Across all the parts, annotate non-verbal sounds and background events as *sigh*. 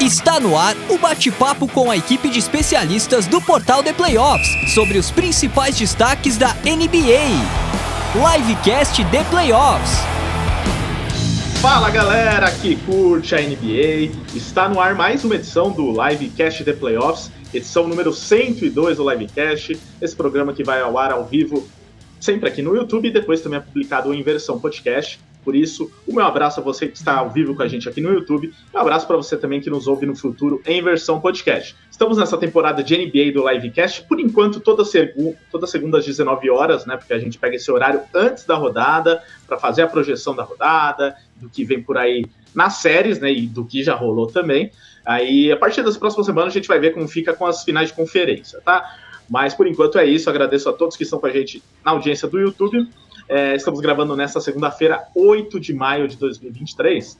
Está no ar o bate-papo com a equipe de especialistas do Portal The Playoffs sobre os principais destaques da NBA. Livecast The Playoffs. Fala galera que curte a NBA, está no ar mais uma edição do Livecast The Playoffs, edição número 102 do Livecast, esse programa que vai ao ar ao vivo sempre aqui no YouTube e depois também é publicado em versão podcast. Por isso, o meu abraço a você que está ao vivo com a gente aqui no YouTube. Um abraço para você também que nos ouve no futuro em versão podcast. Estamos nessa temporada de NBA do Livecast, por enquanto, toda, segu toda segunda às 19 horas, né? Porque a gente pega esse horário antes da rodada, para fazer a projeção da rodada, do que vem por aí nas séries, né? E do que já rolou também. Aí, a partir das próximas semanas, a gente vai ver como fica com as finais de conferência, tá? Mas por enquanto é isso. Agradeço a todos que estão com a gente na audiência do YouTube. É, estamos gravando nesta segunda-feira, 8 de maio de 2023.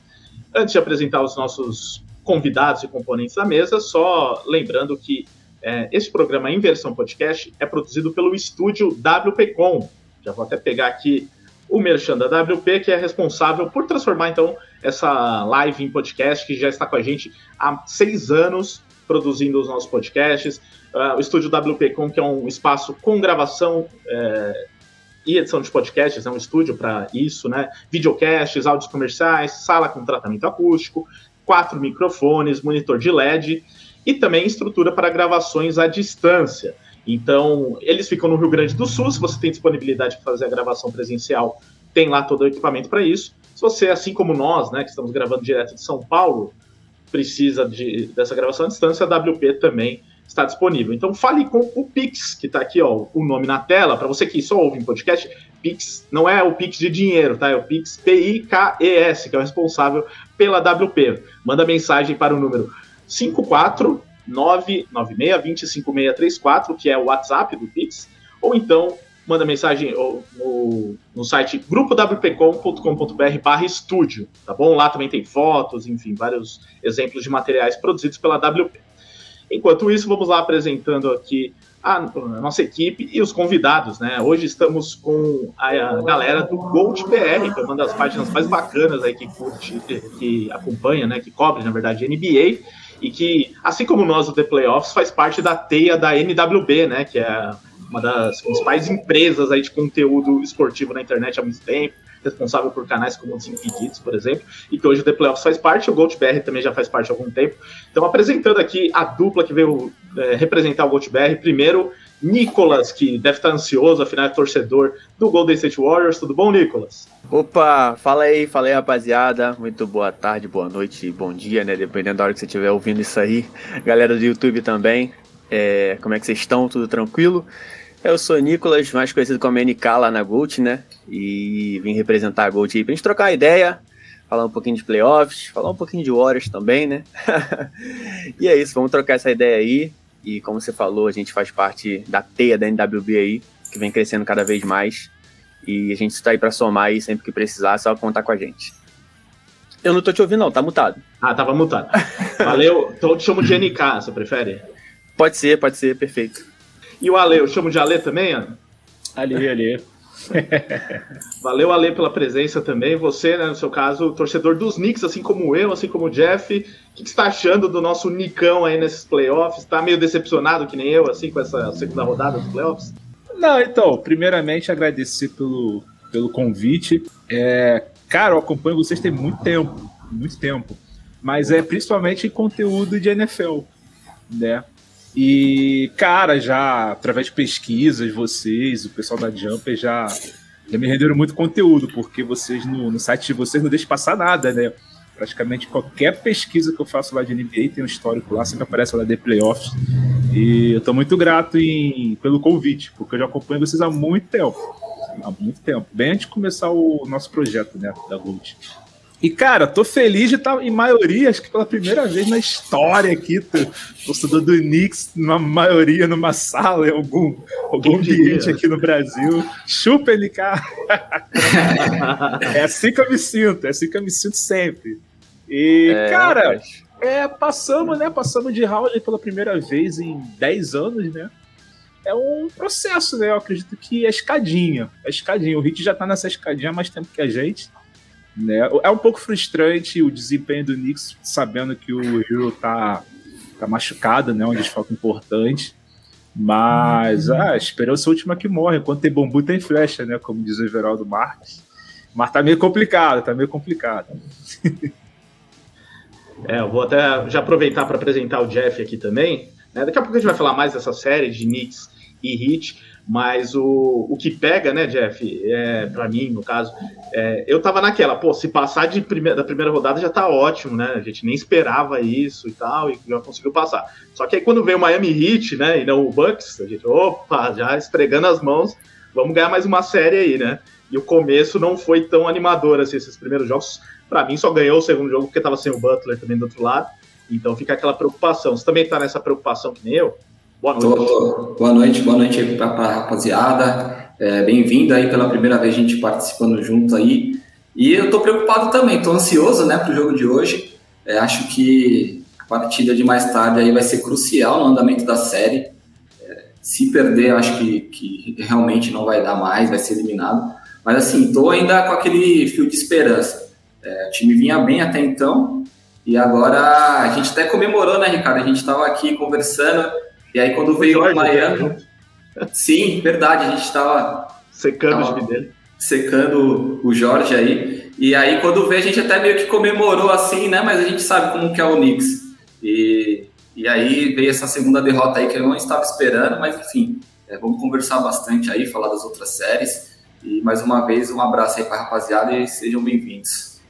Antes de apresentar os nossos convidados e componentes da mesa, só lembrando que é, esse programa em versão podcast é produzido pelo estúdio WPcom. Já vou até pegar aqui o merchan da WP, que é responsável por transformar então essa live em podcast, que já está com a gente há seis anos produzindo os nossos podcasts. Uh, o estúdio WPcom, que é um espaço com gravação é, e edição de podcasts, é um estúdio para isso, né? Videocasts, áudios comerciais, sala com tratamento acústico, quatro microfones, monitor de LED e também estrutura para gravações à distância. Então, eles ficam no Rio Grande do Sul, se você tem disponibilidade para fazer a gravação presencial, tem lá todo o equipamento para isso. Se você, assim como nós, né, que estamos gravando direto de São Paulo, precisa de, dessa gravação à distância, a WP também está disponível. Então fale com o Pix, que está aqui, ó, o nome na tela, para você que só ouve em podcast, Pix não é o Pix de dinheiro, tá? É o Pix P-I-K-E-S, que é o responsável pela WP. Manda mensagem para o número 54996205634, que é o WhatsApp do Pix, ou então manda mensagem no, no site grupowpcom.com.br barra estúdio, tá bom? Lá também tem fotos, enfim, vários exemplos de materiais produzidos pela WP. Enquanto isso, vamos lá apresentando aqui a, nossa equipe e os convidados, né? Hoje estamos com a, a galera do Gold PR, que é uma das páginas mais bacanas aí que curte, que acompanha, né? Que cobre, na verdade, NBA e que, assim como nós, o The Playoffs, faz parte da teia da NWB, né? Que é uma das principais empresas aí de conteúdo esportivo na internet há muito tempo responsável por canais como Desimpedidos, por exemplo, e que hoje o The Playoffs faz parte, o GoldBR também já faz parte há algum tempo. Então, apresentando aqui a dupla que veio é, representar o GoldBR, primeiro, Nicolas, que deve estar ansioso, afinal é torcedor do Golden State Warriors. Tudo bom, Nicolas? Opa, fala aí, fala aí, rapaziada. Muito boa tarde, boa noite, bom dia, né? Dependendo da hora que você estiver ouvindo isso aí. Galera do YouTube também. É, como é que vocês estão? Tudo tranquilo? Eu sou Nicolas, mais conhecido como NK lá na Gold, né? E vim representar a Gold aí pra gente trocar ideia, falar um pouquinho de playoffs, falar um pouquinho de Warriors também, né? *laughs* e é isso, vamos trocar essa ideia aí. E como você falou, a gente faz parte da teia da NWB aí, que vem crescendo cada vez mais. E a gente está aí para somar aí sempre que precisar, só contar com a gente. Eu não tô te ouvindo, não, tá mutado. Ah, tava mutado. Valeu. então eu te chamo de NK, você prefere? Pode ser, pode ser, perfeito. E o Ale, eu chamo de Ale também, Ana? Ale, Ale. Valeu, Ale, pela presença também. Você, né, no seu caso, torcedor dos Knicks, assim como eu, assim como o Jeff. O que, você está achando do nosso Nicão aí nesses playoffs? Está meio decepcionado, que nem eu, assim, com essa segunda rodada dos playoffs? Não, então, primeiramente agradecer pelo, pelo convite. É, cara, eu acompanho vocês tem muito tempo, muito tempo. Mas é principalmente conteúdo de NFL, né? E, cara, já através de pesquisas, vocês, o pessoal da Jumper já, já me renderam muito conteúdo, porque vocês no, no site de vocês não deixam passar nada, né? Praticamente qualquer pesquisa que eu faço lá de NBA tem um histórico lá, sempre aparece lá de playoffs. E eu tô muito grato em, pelo convite, porque eu já acompanho vocês há muito tempo. Há muito tempo. Bem antes de começar o nosso projeto, né, da Gold. E, cara, tô feliz de estar, em maioria, acho que pela primeira vez na história aqui, torcedor do Knicks, na maioria, numa sala, em algum, algum ambiente aqui no Brasil. Chupa, NK! é assim que eu me sinto, é assim que eu me sinto sempre. E, é, cara, é, passamos, né? Passamos de round pela primeira vez em 10 anos, né? É um processo, né? Eu acredito que é escadinha. É escadinha. O Hit já tá nessa escadinha há mais tempo que a gente. Né? É um pouco frustrante o desempenho do Knicks, sabendo que o Hero tá, tá machucado, né? Um desfalque importante. Mas ah, a esperança última que morre. Quando tem bambu, tem flecha, né? Como diz o Everaldo Marques. Mas tá meio complicado, tá meio complicado. *laughs* é, eu vou até já aproveitar para apresentar o Jeff aqui também. Né? Daqui a pouco a gente vai falar mais dessa série de Knicks e Heat. Mas o, o que pega, né, Jeff, é, para mim, no caso, é, eu tava naquela, pô, se passar de primeira, da primeira rodada já tá ótimo, né? A gente nem esperava isso e tal, e já conseguiu passar. Só que aí quando veio o Miami Heat, né, e não o Bucks, a gente, opa, já esfregando as mãos, vamos ganhar mais uma série aí, né? E o começo não foi tão animador assim, esses primeiros jogos. Para mim, só ganhou o segundo jogo porque tava sem o Butler também do outro lado. Então fica aquela preocupação. Você também tá nessa preocupação que nem eu? Boa noite. Tô, boa noite, boa noite pra, pra rapaziada. É, Bem-vindo aí pela primeira vez a gente participando juntos aí. E eu tô preocupado também, tô ansioso, né, pro jogo de hoje. É, acho que a partida de mais tarde aí vai ser crucial no andamento da série. É, se perder, acho que, que realmente não vai dar mais, vai ser eliminado. Mas assim, tô ainda com aquele fio de esperança. É, o time vinha bem até então, e agora a gente até comemorou, né, Ricardo? A gente estava aqui conversando e aí quando veio o Miami. Sim, verdade, a gente estava. Secando tava o time dele. Secando o Jorge aí. E aí, quando veio, a gente até meio que comemorou assim, né? Mas a gente sabe como que é o Knicks. E, e aí veio essa segunda derrota aí que eu não estava esperando, mas enfim, é, vamos conversar bastante aí, falar das outras séries. E mais uma vez, um abraço aí para a rapaziada e sejam bem-vindos.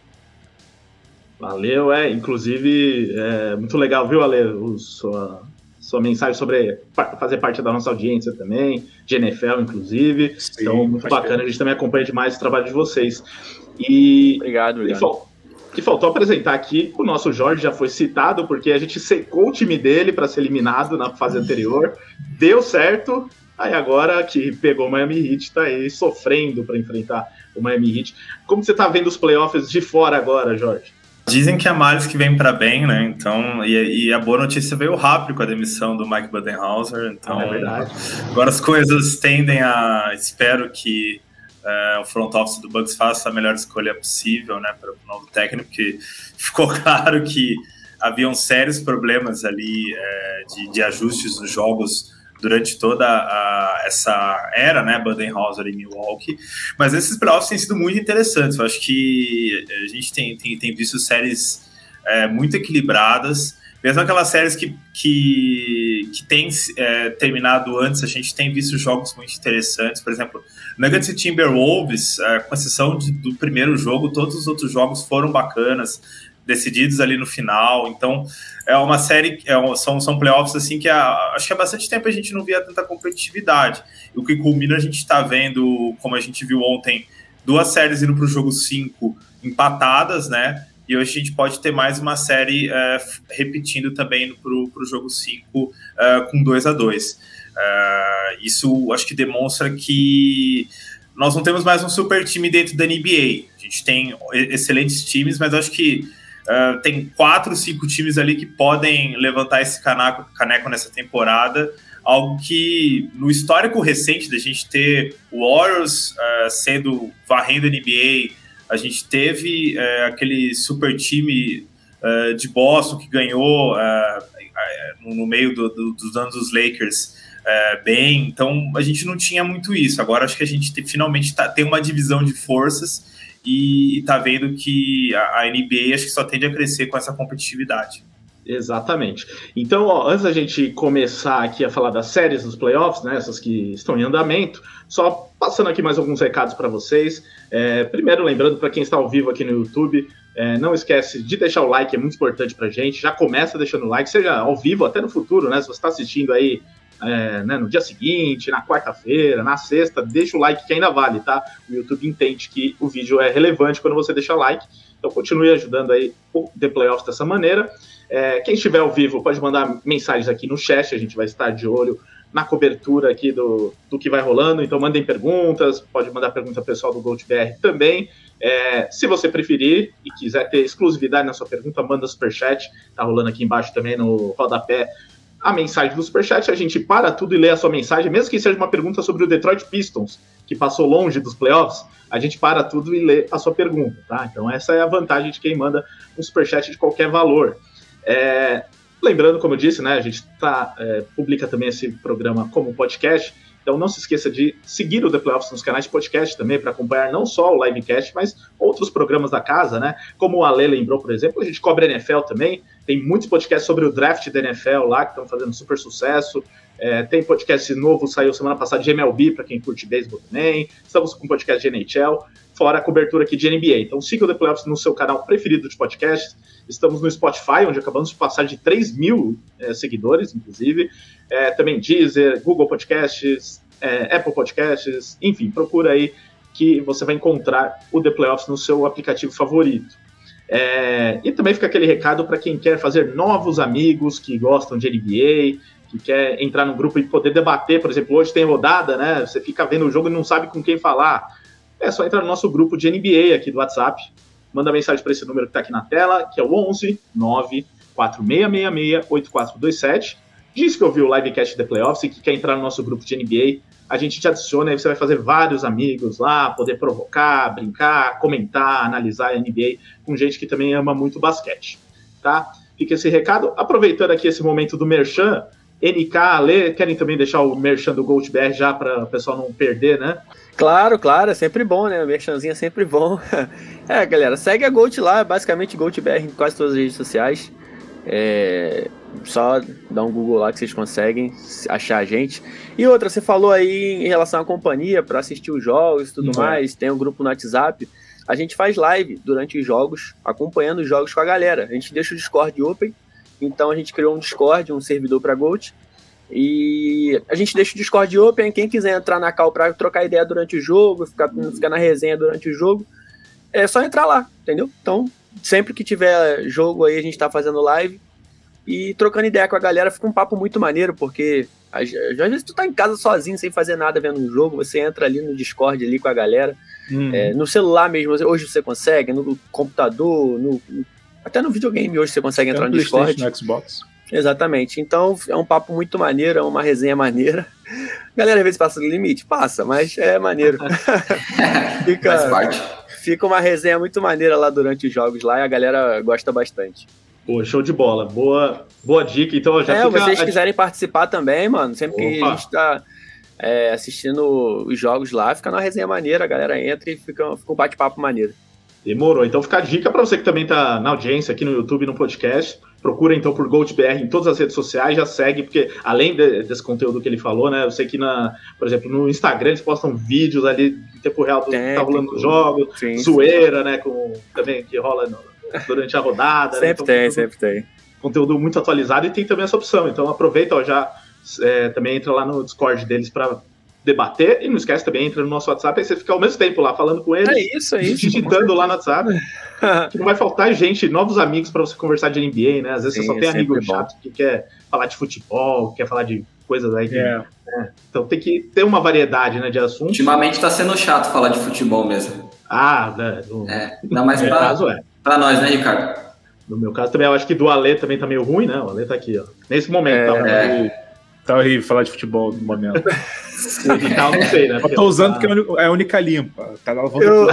Valeu, é. Inclusive, é muito legal, viu, Ale? O, sua, sua mensagem sobre fazer parte da nossa audiência também, de NFL, inclusive. Sim, então, muito bacana, a gente também acompanha demais o trabalho de vocês. E, obrigado, obrigado. E, faltou apresentar aqui, o nosso Jorge já foi citado, porque a gente secou o time dele para ser eliminado na fase anterior, deu certo, aí agora que pegou o Miami Heat, está aí sofrendo para enfrentar o Miami Heat. Como você está vendo os playoffs de fora agora, Jorge? Dizem que é males que vem para bem, né? Então, e, e, a boa notícia veio rápido com a demissão do Mike Budenholzer. Então, é verdade. agora as coisas tendem a. Espero que é, o front office do Bucks faça a melhor escolha possível, né, para o novo técnico, porque *laughs* ficou claro que haviam sérios problemas ali é, de, de ajustes nos jogos durante toda a, essa era, né, Budenholzer em Milwaukee. Mas esses playoffs têm sido muito interessantes. Eu acho que a gente tem, tem, tem visto séries é, muito equilibradas. Mesmo aquelas séries que, que, que tem é, terminado antes, a gente tem visto jogos muito interessantes. Por exemplo, Nuggets e Timberwolves, é, com exceção de, do primeiro jogo, todos os outros jogos foram bacanas decididos ali no final. Então, é uma série, é, são, são playoffs assim que há, acho que há bastante tempo a gente não via tanta competitividade. O que culmina a gente está vendo, como a gente viu ontem, duas séries indo para o jogo 5 empatadas, né? E hoje a gente pode ter mais uma série é, repetindo também para o jogo 5 é, com 2 a 2 é, Isso acho que demonstra que nós não temos mais um super time dentro da NBA. A gente tem excelentes times, mas acho que Uh, tem quatro, cinco times ali que podem levantar esse caneco, caneco nessa temporada. Algo que no histórico recente da gente ter o Warriors uh, sendo varrendo NBA, a gente teve uh, aquele super time de Boston que ganhou no meio do, do, dos anos dos Lakers bem. Então a gente não tinha muito isso. Agora acho que a gente te, finalmente tá, tem uma divisão de forças e está vendo que a, NBA acho que só tende a crescer com essa competitividade. Exatamente. Então, ó, antes da gente começar aqui a falar das séries dos playoffs, né, essas que estão em andamento, só passando aqui mais alguns recados para vocês. É, primeiro, lembrando para quem está ao vivo aqui no YouTube, é, não esquece de deixar o like, é muito importante para gente. Já começa deixando o like, seja ao vivo, até no futuro, né? Se você está assistindo aí é, né, no dia seguinte, na quarta-feira, na sexta, deixa o like que ainda vale, tá? O YouTube entende que o vídeo é relevante quando você deixa like. Então continue ajudando aí o The Playoffs dessa maneira. É, quem estiver ao vivo pode mandar mensagens aqui no chat, a gente vai estar de olho na cobertura aqui do, do que vai rolando. Então mandem perguntas, pode mandar pergunta pessoal do GoldBR também. É, se você preferir e quiser ter exclusividade na sua pergunta, manda superchat. Tá rolando aqui embaixo também no rodapé a mensagem do Superchat, a gente para tudo e lê a sua mensagem, mesmo que seja uma pergunta sobre o Detroit Pistons. que passou longe dos playoffs, a gente para tudo e lê a sua pergunta, tá? Então essa é a vantagem de quem manda um superchat de qualquer valor. É, lembrando, como eu disse, né, a gente tá, é, publica também esse programa como podcast, então não se esqueça de seguir o The Playoffs nos canais de podcast também, para acompanhar não só o livecast, mas outros programas da casa, né? Como o Ale lembrou, por exemplo, a gente cobre NFL também, tem muitos podcasts sobre o draft da NFL lá, que estão fazendo super sucesso. É, tem podcast novo, saiu semana passada de MLB, para quem curte beisebol também. Estamos com podcast de NHL, fora a cobertura aqui de NBA. Então siga o The Playoffs no seu canal preferido de podcast. Estamos no Spotify, onde acabamos de passar de 3 mil é, seguidores, inclusive. É, também Deezer, Google Podcasts, é, Apple Podcasts, enfim, procura aí que você vai encontrar o The Playoffs no seu aplicativo favorito. É, e também fica aquele recado para quem quer fazer novos amigos que gostam de NBA, que quer entrar no grupo e poder debater, por exemplo, hoje tem rodada, né? Você fica vendo o jogo e não sabe com quem falar. É só entrar no nosso grupo de NBA aqui do WhatsApp, manda mensagem para esse número que está aqui na tela, que é o 11 9 4666 8427. Diz que ouviu o livecast The Playoffs e que quer entrar no nosso grupo de NBA. A gente te adiciona e você vai fazer vários amigos lá, poder provocar, brincar, comentar, analisar a NBA com gente que também ama muito basquete, tá? Fica esse recado. Aproveitando aqui esse momento do Merchan, NK, Ale, querem também deixar o merchan do GoldBR já para o pessoal não perder, né? Claro, claro, é sempre bom, né? O merchanzinho é sempre bom. *laughs* é, galera, segue a Gold lá, basicamente GoldBR em quase todas as redes sociais. É, só dá um Google lá que vocês conseguem achar a gente. E outra, você falou aí em relação à companhia para assistir os jogos e tudo é. mais, tem um grupo no WhatsApp. A gente faz live durante os jogos, acompanhando os jogos com a galera. A gente deixa o Discord open então a gente criou um Discord, um servidor para Gold. E a gente deixa o Discord open. Quem quiser entrar na cal para trocar ideia durante o jogo, ficar, ficar na resenha durante o jogo, é só entrar lá, entendeu? Então, sempre que tiver jogo aí, a gente tá fazendo live e trocando ideia com a galera. Fica um papo muito maneiro, porque às, às vezes tu tá em casa sozinho, sem fazer nada, vendo um jogo, você entra ali no Discord ali com a galera. Hum. É, no celular mesmo, hoje você consegue, no computador, no, até no videogame hoje você consegue entrar no Discord. no Xbox. Exatamente. Então é um papo muito maneiro, é uma resenha maneira. Galera, às vezes passa do limite, passa, mas é maneiro. *laughs* fica, Faz parte. Fica uma resenha muito maneira lá durante os jogos lá e a galera gosta bastante. Pô, show de bola. Boa, boa dica. Então já É, vocês a... quiserem participar também, mano, sempre Opa. que a gente tá é, assistindo os jogos lá, fica numa resenha maneira, a galera entra e fica, fica um bate-papo maneiro. Demorou. Então fica a dica para você que também está na audiência aqui no YouTube no podcast. Procura então por GoldBR em todas as redes sociais, já segue, porque além de, desse conteúdo que ele falou, né? Eu sei que, na, por exemplo, no Instagram eles postam vídeos ali em tempo real do que tá rolando no jogo, sim, zoeira, né? Com, também que rola no, durante a rodada. sempre né? então, tem, sempre tem. Conteúdo muito atualizado e tem também essa opção. Então aproveita, ó, já é, também entra lá no Discord deles para debater. E não esquece também, entra no nosso WhatsApp, aí você fica ao mesmo tempo lá falando com ele. É isso, é isso. Digitando lá no WhatsApp. *laughs* que não vai faltar gente, novos amigos para você conversar de NBA, né? Às vezes Sim, você só tem amigo chato que quer falar de futebol, quer falar de coisas aí. Que, é. né? Então tem que ter uma variedade né, de assuntos. Ultimamente tá sendo chato falar de futebol mesmo. Ah, né? No, é, não, mas pra, caso é. Pra nós, né, Ricardo? No meu caso também, eu acho que do Ale também tá meio ruim, né? O Ale tá aqui, ó. Nesse momento, é, tá, é. tá horrível falar de futebol no momento. *laughs* Tal, não sei, né? Eu tô usando porque é a única limpa. Tá eu,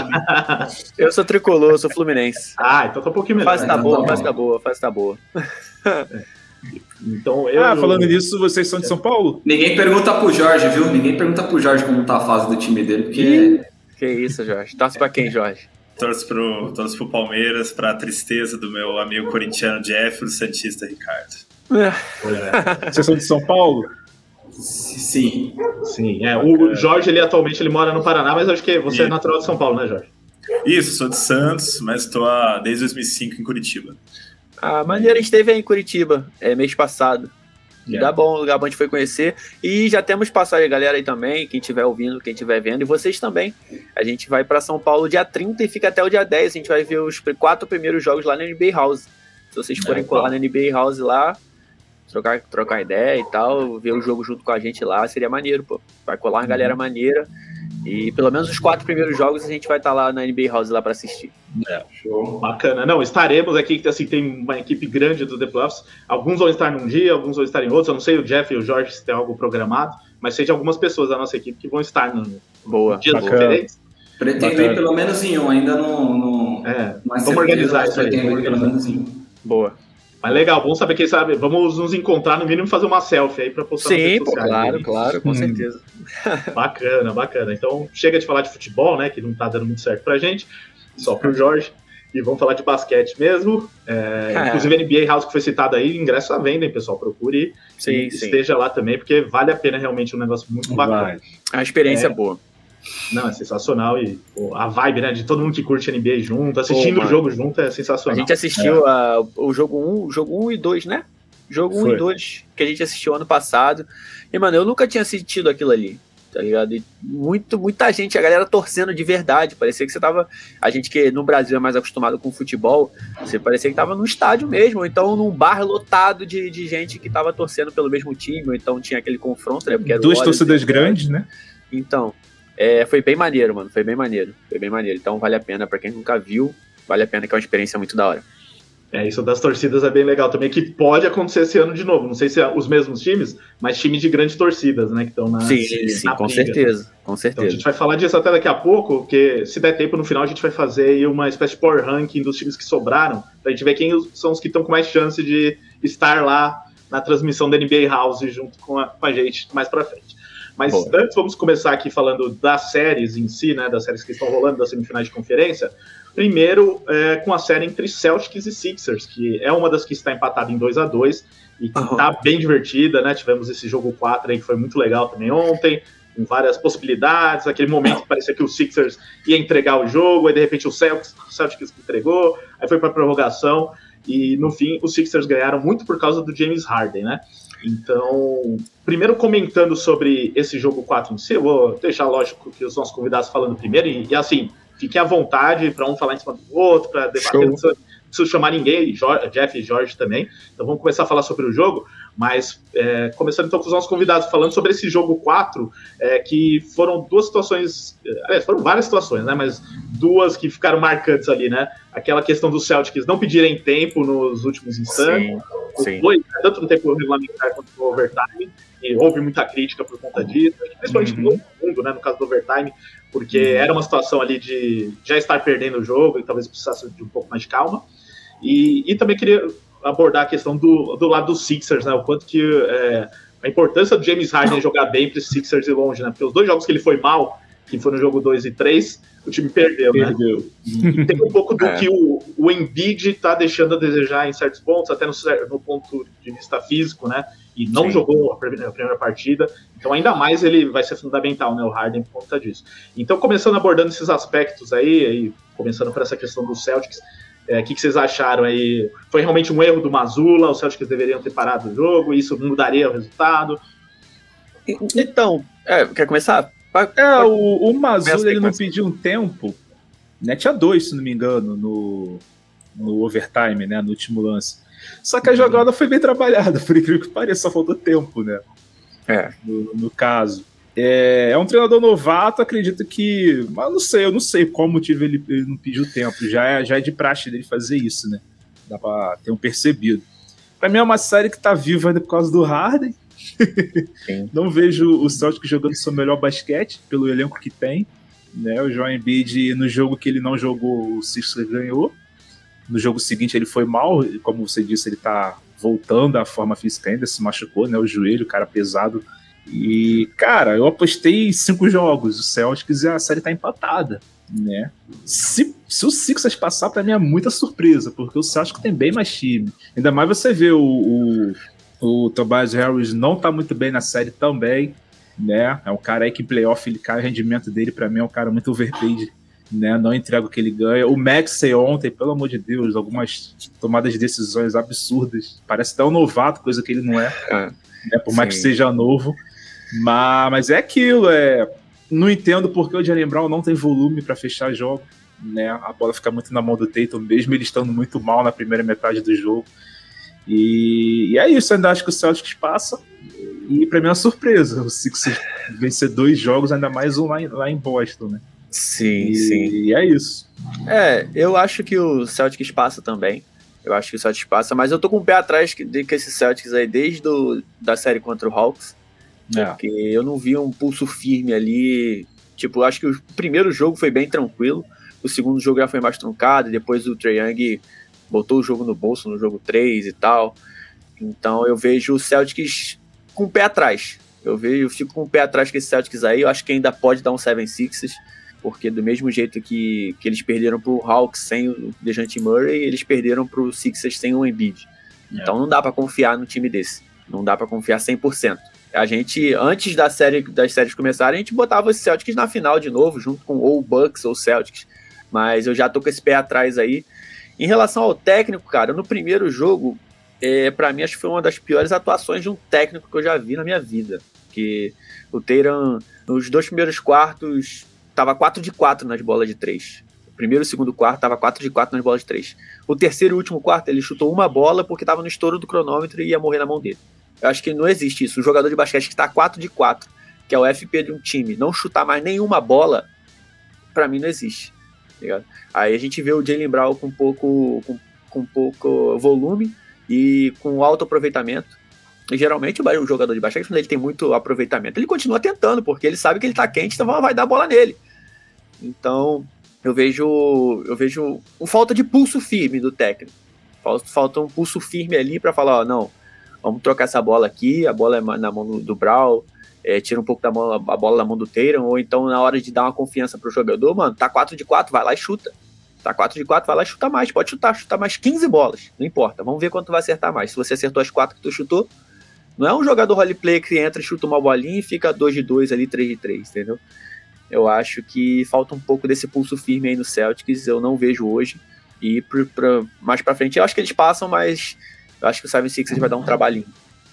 *laughs* eu sou tricolor, sou fluminense. Ah, então tá um pouquinho melhor. Faz tá boa, faz tá boa, faz tá boa. Então, eu, ah, falando nisso, vocês são de São Paulo? Ninguém pergunta pro Jorge, viu? Ninguém pergunta pro Jorge como tá a fase do time dele, porque. Que isso, Jorge. Torce pra quem, Jorge? Torço pro, torço pro Palmeiras, pra tristeza do meu amigo corintiano Jeff, do Santista Ricardo. É. Vocês são de São Paulo? Sim. Sim, é. O Jorge, ele atualmente ele mora no Paraná, mas acho que você é natural de São Paulo, né, Jorge? Isso, sou de Santos, mas estou desde 2005 em Curitiba. A maneira esteve aí em Curitiba, é, mês passado. Dá bom, lugar bom a gente foi conhecer. E já temos passagem, galera, aí também, quem estiver ouvindo, quem estiver vendo, e vocês também. A gente vai para São Paulo dia 30 e fica até o dia 10. A gente vai ver os quatro primeiros jogos lá na NBA House. Se vocês forem é, colar na NBA House lá, trocar, trocar ideia e tal, ver o jogo junto com a gente lá, seria maneiro, pô. Vai colar uma galera uhum. maneira. E pelo menos os quatro primeiros jogos a gente vai estar tá lá na NBA House lá para assistir. É, show. Bacana. Não, estaremos aqui, assim, tem uma equipe grande do The Playoffs. Alguns vão estar num dia, alguns vão estar em outros. Eu não sei o Jeff e o Jorge se tem algo programado, mas sei de algumas pessoas da nossa equipe que vão estar no boa, dia das conferências. Pretendo ir pelo menos em um, ainda não. não é, vamos organizar isso aí. Pretendo ir pelo menos em um. Boa. Mas legal, bom saber quem sabe. Vamos nos encontrar, no mínimo, fazer uma selfie aí pra postar Sim, pô, claro, aí. claro, com hum. certeza. *laughs* Bacana, bacana. Então, chega de falar de futebol, né? Que não tá dando muito certo pra gente, só pro Jorge. E vamos falar de basquete mesmo. É, é. Inclusive, NBA House que foi citado aí, ingresso à venda, hein, pessoal? Procure sim, e sim. esteja lá também, porque vale a pena realmente um negócio muito bacana. Vai. É uma experiência é, boa. Não, é sensacional e pô, a vibe, né, de todo mundo que curte NBA junto, assistindo pô, o jogo junto é sensacional. A gente assistiu é. a, o jogo 1, um, jogo 1 um e 2, né? Jogo 1 um e 2 que a gente assistiu ano passado. E, mano, eu nunca tinha assistido aquilo ali, tá ligado? E muito, muita gente, a galera torcendo de verdade. Parecia que você tava. A gente que no Brasil é mais acostumado com futebol, você parecia que tava no estádio mesmo, ou então num bar lotado de, de gente que tava torcendo pelo mesmo time, ou então tinha aquele confronto, né? Porque Duas torcidas grandes, né? Então. É, foi bem maneiro, mano. Foi bem maneiro. Foi bem maneiro. Então vale a pena, para quem nunca viu, vale a pena que é uma experiência muito da hora. É, isso das torcidas é bem legal também, que pode acontecer esse ano de novo. Não sei se é os mesmos times, mas times de grandes torcidas, né? Que estão na. Sim, sim, na com certeza. Com certeza. Então, a gente vai falar disso até daqui a pouco, porque se der tempo no final, a gente vai fazer uma espécie de power ranking dos times que sobraram, pra gente ver quem são os que estão com mais chance de estar lá na transmissão da NBA House junto com a, com a gente mais pra frente. Mas Boa. antes, vamos começar aqui falando das séries em si, né? Das séries que estão rolando, das semifinais de conferência. Primeiro, é, com a série entre Celtics e Sixers, que é uma das que está empatada em 2 a 2 e que está uhum. bem divertida, né? Tivemos esse jogo 4 aí que foi muito legal também ontem, com várias possibilidades. Aquele momento que parecia que o Sixers ia entregar o jogo, aí de repente o Celtics, o Celtics entregou, aí foi para prorrogação. E no fim, os Sixers ganharam muito por causa do James Harden, né? Então, primeiro comentando sobre esse jogo 4 em si, eu vou deixar, lógico, que os nossos convidados falando primeiro, e, e assim, fiquem à vontade para um falar em cima do outro, para debater, não preciso chamar ninguém, Jeff e Jorge também. Então vamos começar a falar sobre o jogo, mas é, começando então com os nossos convidados falando sobre esse jogo 4, é, que foram duas situações, é, foram várias situações, né? Mas duas que ficaram marcantes ali, né? Aquela questão dos Celtics não pedirem tempo nos últimos instantes, sim, sim. Dois, né? tanto no tempo regulamentar quanto no overtime, e houve muita crítica por conta disso, principalmente uhum. no mundo, né? No caso do overtime, porque uhum. era uma situação ali de já estar perdendo o jogo e talvez precisasse de um pouco mais de calma. E, e também queria abordar a questão do, do lado dos Sixers, né? O quanto que é, a importância do James Harden jogar bem para os Sixers ir longe, né? Porque os dois jogos que ele foi mal, que foram no jogo 2 e 3, o time perdeu, né? perdeu. né? E tem um pouco do é. que o, o Embiid está deixando a desejar em certos pontos, até no, no ponto de vista físico, né? E não Sim. jogou a primeira, a primeira, partida, então ainda mais ele vai ser fundamental, né? O Harden por conta disso. Então, começando abordando esses aspectos aí, aí começando por essa questão dos Celtics, o é, que, que, vocês acharam aí? Foi realmente um erro do Mazula? Os Celtics deveriam ter parado o jogo? Isso mudaria o resultado? Então, é, quer começar? É, o, o Mazula ele não pediu um tempo. Né? Tinha dois, se não me engano, no, no overtime, né? No último lance. Só que a uhum. jogada foi bem trabalhada, *laughs* por incrível que pareça, só faltou tempo, né? É. No, no caso. É, é, um treinador novato, acredito que. Mas não sei, eu não sei qual motivo ele, ele, não pediu tempo. Já é, já é de praxe dele fazer isso, né? Dá pra ter um percebido. Pra mim é uma série que tá viva ainda por causa do Harden. *laughs* não vejo o Celtic jogando seu melhor basquete, pelo elenco que tem. Né? O João Embiid, no jogo que ele não jogou, o Sixers ganhou. No jogo seguinte ele foi mal, como você disse, ele tá voltando à forma física ainda, se machucou, né? O joelho, cara pesado e, cara, eu apostei cinco jogos, o Celtics e a série tá empatada, né? Se, se o Sixers passar, para mim é muita surpresa, porque o Celtics tem bem mais time. Ainda mais você vê o, o, o Tobias Harris não tá muito bem na série também, né? É um cara aí que em playoff ele cai o rendimento dele, para mim é um cara muito overpaid, né? Não entrega o que ele ganha. O Maxey ontem, pelo amor de Deus, algumas tomadas de decisões absurdas. Parece até um novato, coisa que ele não é. é né? Por mais que seja novo. Mas, mas é aquilo, é. Não entendo porque o Jalen Brown não tem volume para fechar jogo. Né? A bola fica muito na mão do Tatum, mesmo ele estando muito mal na primeira metade do jogo. E, e é isso, ainda acho que o Celtics passa. E para mim é uma surpresa o Sixers vencer dois jogos, ainda mais um lá em, lá em Boston, né? Sim, e, sim. E é isso. É, eu acho que o Celtics passa também. Eu acho que o Celtics passa, mas eu tô com o pé atrás de que esse Celtics aí, desde do, da série contra o Hawks, É. Porque eu não vi um pulso firme ali. Tipo, acho que o primeiro jogo foi bem tranquilo, o segundo jogo já foi mais truncado, e depois o Trae Young botou o jogo no bolso no jogo 3 e tal. Então eu vejo o Celtics com o pé atrás. Eu vejo, eu fico com o pé atrás com esse Celtics aí. Eu acho que ainda pode dar um 7-6, porque do mesmo jeito que, que eles perderam pro Hawks sem o DeJounte Murray, eles perderam pro Sixers sem o Embiid. É. Então não dá para confiar no time desse. Não dá para confiar 100%. A gente, antes da série, das séries começarem, a gente botava os Celtics na final de novo, junto com ou Bucks ou Celtics. Mas eu já tô com esse pé atrás aí. Em relação ao técnico, cara, no primeiro jogo, é, para mim acho que foi uma das piores atuações de um técnico que eu já vi na minha vida. Que o Teiran, nos dois primeiros quartos, tava 4 de 4 nas bolas de 3. O primeiro e segundo quarto tava 4 de 4 nas bolas de 3. O terceiro e último quarto, ele chutou uma bola porque tava no estouro do cronômetro e ia morrer na mão dele. Eu acho que não existe isso. Um jogador de basquete que tá 4 de 4, que é o FP de um time, não chutar mais nenhuma bola, para mim não existe. Tá Aí a gente vê o Jalen Brown com pouco, com, com pouco volume e com alto aproveitamento. E geralmente o jogador de basquete, quando ele tem muito aproveitamento, ele continua tentando, porque ele sabe que ele tá quente, então vai dar bola nele. Então, eu vejo eu vejo uma falta de pulso firme do técnico. Falta, falta um pulso firme ali para falar, ó, não, vamos trocar essa bola aqui, a bola é na mão do, do é, tira um pouco da mão, a bola da mão do Tatum, ou então na hora de dar uma confiança pro jogador, mano, tá 4 de 4, vai lá e chuta. Tá 4 de 4, vai lá e chuta mais, pode chutar, chutar mais 15 bolas, não importa, vamos ver quanto vai acertar mais. Se você acertou as 4 que tu chutou, não é um jogador roleplay que entra chuta uma bolinha e fica 2 de 2 ali, 3 de 3, entendeu? Eu acho que falta um pouco desse pulso firme aí no Celtics, eu não vejo hoje. E pra, pra, mais pra frente, eu acho que eles passam, mas eu acho que o Seven Sixers vai dar um trabalhinho.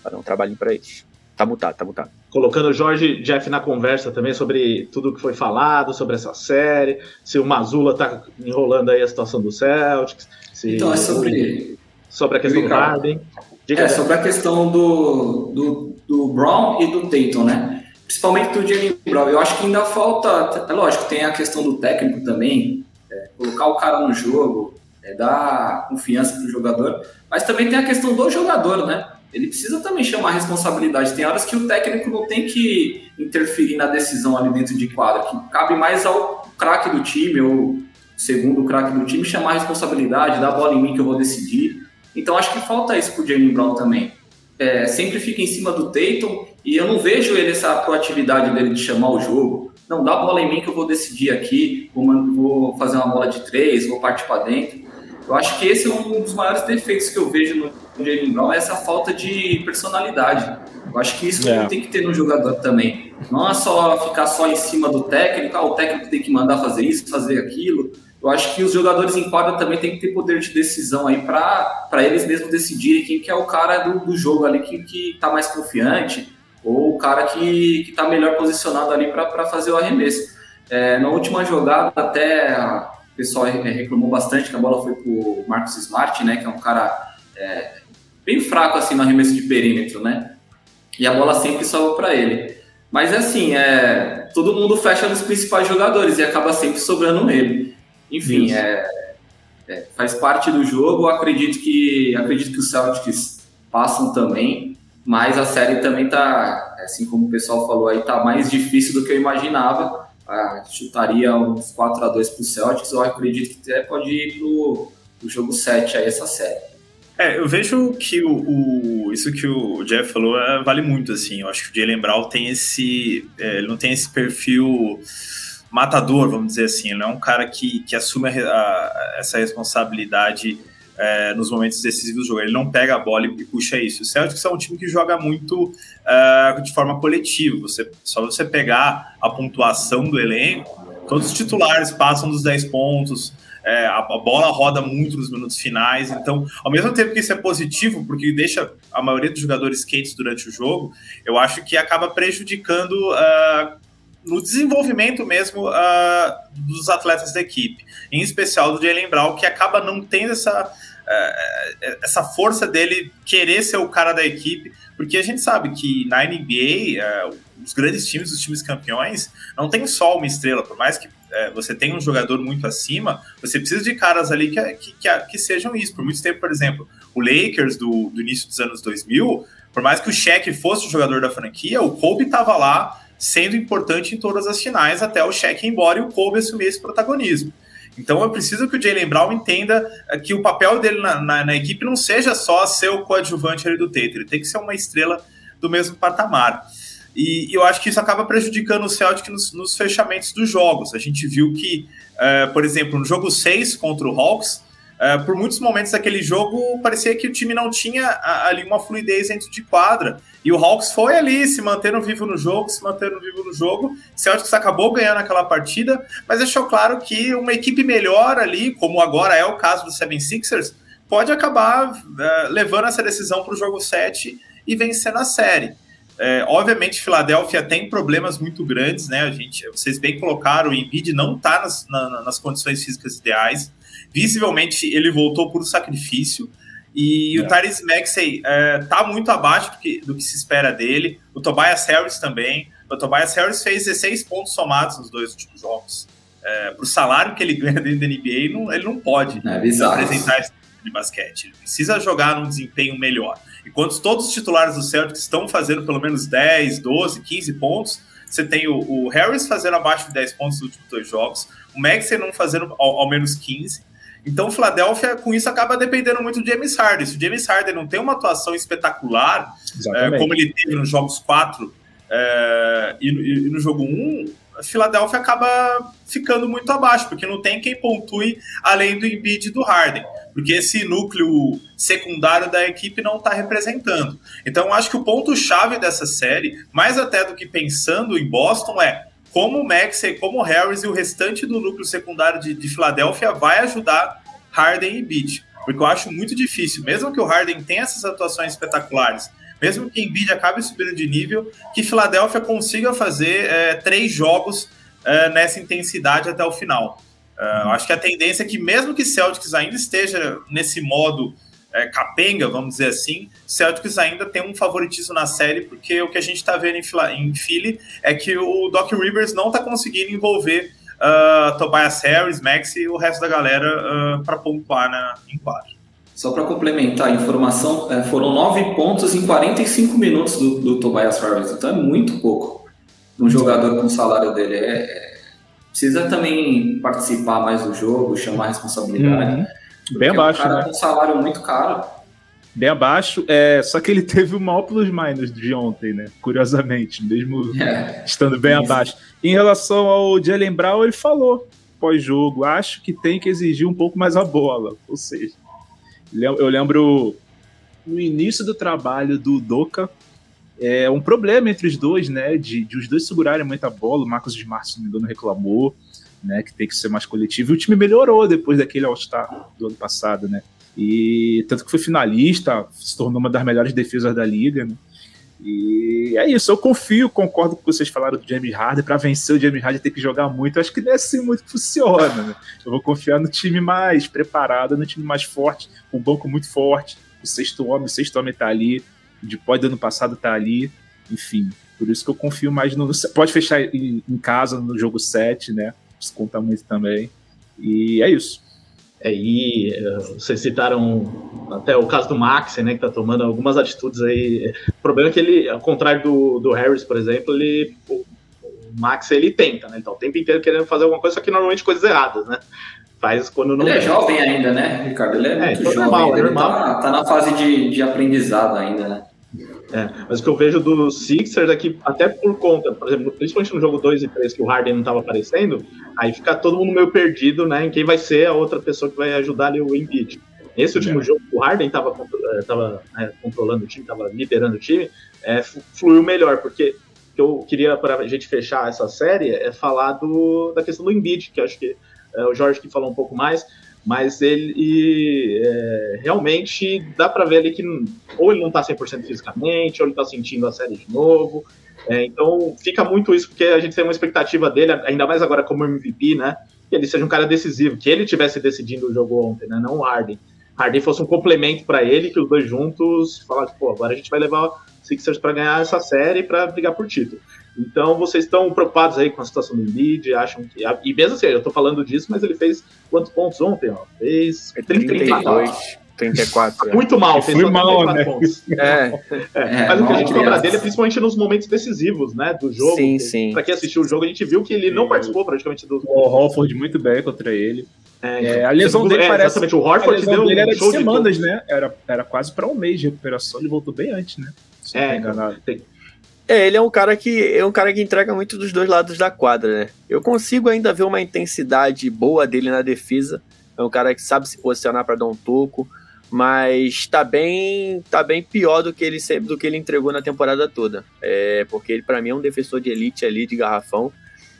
Vai dar um trabalhinho para eles. Tá mutado, tá mutado. Colocando o Jorge Jeff na conversa também sobre tudo que foi falado, sobre essa série, se o Mazula tá enrolando aí a situação do Celtics. Se então, é sobre. Sobre a questão do Harden. Diga é, sobre a questão do, do, do Brown e do Tatum, né? Principalmente do Jalen Brown. Eu acho que ainda falta. É lógico, tem a questão do técnico também, é, colocar o cara no jogo, é, dar confiança pro jogador, mas também tem a questão do jogador, né? ele precisa também chamar a responsabilidade. Tem horas que o técnico não tem que interferir na decisão ali dentro de quadra, que cabe mais ao craque do time, ou segundo craque do time, chamar a responsabilidade, dar a bola em mim que eu vou decidir. Então acho que falta isso pro Jalen Brown também. É, sempre fica em cima do Tatum e eu não vejo ele essa proatividade dele de chamar o jogo. Não, dá a bola em mim que eu vou decidir aqui, vou, vou fazer uma bola de três, vou partir para dentro. Eu acho que esse é um dos maiores defeitos que eu vejo no Jalen Brown, é essa falta de personalidade. Eu acho que isso é. tem que ter no jogador também. Não é só ficar só em cima do técnico, ah, o técnico tem que mandar fazer isso, fazer aquilo. Eu acho que os jogadores em quadra também tem que ter poder de decisão aí para eles mesmos decidirem quem que é o cara do, do jogo ali que, que tá mais confiante ou o cara que, que tá melhor posicionado ali para fazer o arremesso. É, na última jogada, até pessoal reclamou bastante que a bola foi pro Marcos Smart, né? Que é um cara é, bem fraco assim no arremesso de perímetro, né? E a bola sempre sobe para ele. Mas assim, é, todo mundo fecha nos principais jogadores e acaba sempre sobrando ele. Enfim, é, é, faz parte do jogo. Acredito que acredito que os Celtics passam também, mas a série também tá, assim como o pessoal falou aí, tá mais difícil do que eu imaginava ah, chutaria uns 4 a 2 para o Celtics, eu acredito que até pode ir pro, pro jogo 7 aí essa série. É, eu vejo que o, o, isso que o Jeff falou é, vale muito, assim. Eu acho que o Jalen Brown tem esse. É, ele não tem esse perfil matador, vamos dizer assim. Ele é um cara que, que assume a, a, essa responsabilidade é, nos momentos decisivos do jogo. Ele não pega a bola e, puxa isso. O Celtics é um time que joga muito é, de forma coletiva. Você, só você pegar a pontuação do elenco, todos os titulares passam dos 10 pontos, é, a, a, bola roda muito nos minutos finais. Então, ao mesmo tempo que isso é positivo, porque deixa a maioria dos jogadores quentes durante o jogo, eu acho que acaba prejudicando. Uh, no desenvolvimento mesmo uh, dos atletas da equipe, em especial do Jalen Brown, que acaba não tendo essa, é, é, essa força dele querer ser o cara da equipe, porque a gente sabe que na NBA, é, os grandes times, os times campeões, não tem só uma estrela, por mais que você tenha um jogador muito acima, você precisa de caras ali que, que, que, que, sejam isso. Por muito tempo, por exemplo, o Lakers do, do início dos anos 2000, por mais que o Shaq fosse o jogador da franquia, o Kobe estava lá sendo importante em todas as finais até o Shaq ir embora e o Kobe assumir esse protagonismo. Então eu preciso que o Jalen Brown entenda eh, que o papel dele na, na, na, equipe não seja só ser o coadjuvante ali do Tate, ele tem que ser uma estrela do mesmo patamar. E, e eu acho que isso acaba prejudicando o Celtic nos, nos fechamentos dos jogos. A gente viu que, uh, por exemplo, no jogo 6 contra o Hawks, Uh, por muitos momentos daquele jogo, parecia que o time não tinha ali uma fluidez dentro de quadra. E o Hawks foi ali, se mantendo vivo no jogo, se mantendo vivo no jogo. Celtics acabou ganhando aquela partida, mas deixou claro que uma equipe melhor ali, como agora é o caso do 76ers, pode acabar uh, levando essa decisão para o jogo 7 e vencendo a série. É, obviamente, Filadélfia tem problemas muito grandes, né? A gente, vocês bem colocaram, o Embiid não está nas, na, nas condições físicas ideais. Visivelmente, ele voltou por sacrifício. E é. o Tyrese Maxey é, tá muito abaixo do que, do que se espera dele. O Tobias Harris também. O Tobias Harris fez 16 pontos somados nos dois últimos jogos. É, Para o salário que ele *laughs* ganha dentro da NBA, não, ele não pode é apresentar esse tipo de basquete. Ele precisa jogar num desempenho melhor. Enquanto todos os titulares do Celtics estão fazendo pelo menos 10, 12, 15 pontos, você tem o, o Harris fazendo abaixo de 10 pontos nos últimos dois jogos, o Maxey não fazendo ao, ao menos 15, então, o Philadelphia, com isso, acaba dependendo muito do James Harden. Se o James Harden não tem uma atuação espetacular, é, como ele teve nos jogos 4 é, e, e, no jogo 1, a Philadelphia acaba ficando muito abaixo, porque não tem quem pontue além do Embiid e do Harden. Porque esse núcleo secundário da equipe não está representando. Então, eu acho que o ponto-chave dessa série, mais até do que pensando em Boston, é como o Maxey, como o Harris e o restante do núcleo secundário de, de Filadélfia vai ajudar Harden e Embiid. Porque eu acho muito difícil, mesmo que o Harden tenha essas atuações espetaculares, mesmo que Embiid acabe subindo de nível, que Filadélfia consiga fazer é, três jogos é, nessa intensidade até o final. É, acho que a tendência é que, mesmo que Celtics ainda esteja nesse modo é, capenga, vamos dizer assim, Celtics ainda tem um favoritismo na série, porque o que a gente está vendo em, em Philly é que o Doc Rivers não está conseguindo envolver uh, Tobias Harris, Max e o resto da galera uh, para pontuar na, em quadro. Só para complementar a informação, é, foram nove pontos em 45 minutos do, do Tobias Harris, então é muito pouco. Um jogador com o salário dele é, é, precisa também participar mais do jogo, chamar responsabilidade. Uhum. Bem abaixo, cara né? um salário muito caro. Bem abaixo, é, só que ele *laughs* teve o maior plus minus de ontem, né? Curiosamente, mesmo é, estando bem isso. abaixo. Em relação ao Jalen Brown, ele falou pós-jogo, acho que tem que exigir um pouco mais a bola. Ou seja, eu lembro no início do trabalho do Doca, é um problema entre os dois, né? De, de os dois segurarem muito a bola. O Marcos Smart, se não me engano, reclamou né, que tem que ser mais coletivo. E o time melhorou depois daquele All-Star do ano passado, né? E tanto que foi finalista, se tornou uma das melhores defesas da liga, né? E é isso, eu confio, concordo com vocês falaram do James Harden. Para vencer o James Harden tem que jogar muito. Eu acho que não é assim muito que funciona. Né? Eu vou confiar no time mais preparado, no time mais forte, com um banco muito forte. O sexto homem, o sexto homem tá ali. O de pós do ano passado tá ali. Enfim, por isso que eu confio mais no. Pode fechar em casa no jogo 7, né? Isso conta muito também. E é isso. É, e eh, vocês citaram até o caso do Max, né, que tá tomando algumas atitudes aí. O problema é que ele, ao contrário do, do Harris, por exemplo, ele, o, o Max ele tenta, né? Então, o tempo inteiro querendo fazer alguma coisa, só que normalmente coisas erradas, né? Faz quando não. Ele é jovem ainda, né, Ricardo? Ele é, é muito jovem. Normal, é normal. Tá, tá, na fase de, de aprendizado ainda, né? É, mas o que eu vejo do Sixers é que, até por conta, por exemplo, principalmente no jogo 2 e 3, que o Harden não estava aparecendo, aí fica todo mundo meio perdido, né, em quem vai ser a outra pessoa que vai ajudar ali o Embiid. Nesse último é. jogo, o Harden estava tava, né, controlando o time, estava liderando o time, é, fluiu melhor, porque o que eu queria para a gente fechar essa série é falar do, da questão do Embiid, que acho que é, o Jorge que falou um pouco mais, mas ele é, realmente dá para ver ali que ou ele não está 100% fisicamente, ou ele está sentindo a série de novo. É, então fica muito isso, porque a gente tem uma expectativa dele, ainda mais agora como MVP, né? Que ele seja um cara decisivo, que ele tivesse decidindo o jogo ontem, né? Não o Harden. Harden fosse um complemento para ele, que os dois juntos falassem, pô, agora a gente vai levar Sixers para ganhar essa série para brigar por título. Então vocês estão preocupados aí com a situação do Embiid, acham que. E mesmo assim, eu tô falando disso, mas ele fez quantos pontos ontem? Ó? Fez 32. 34. É. Muito mal, fez Foi mal, né? pontos. *laughs* É. é. Mas o que a gente cobra dele é principalmente nos momentos decisivos, né? Do jogo. Sim, sim. Pra quem assistiu o jogo, a gente viu que ele não participou praticamente do. O Holford muito bem contra ele. É, é, a lesão dele é, parece. Exatamente, o Horford deu dele era de semanas, de né? Era, era quase para um mês de recuperação, ele voltou bem antes, né? Se é, enganado. Tem... É, ele é um cara que é um cara que entrega muito dos dois lados da quadra, né? Eu consigo ainda ver uma intensidade boa dele na defesa. É um cara que sabe se posicionar para dar um toco, mas tá bem, tá bem pior do que ele do que ele entregou na temporada toda. É, porque ele para mim é um defensor de elite ali de garrafão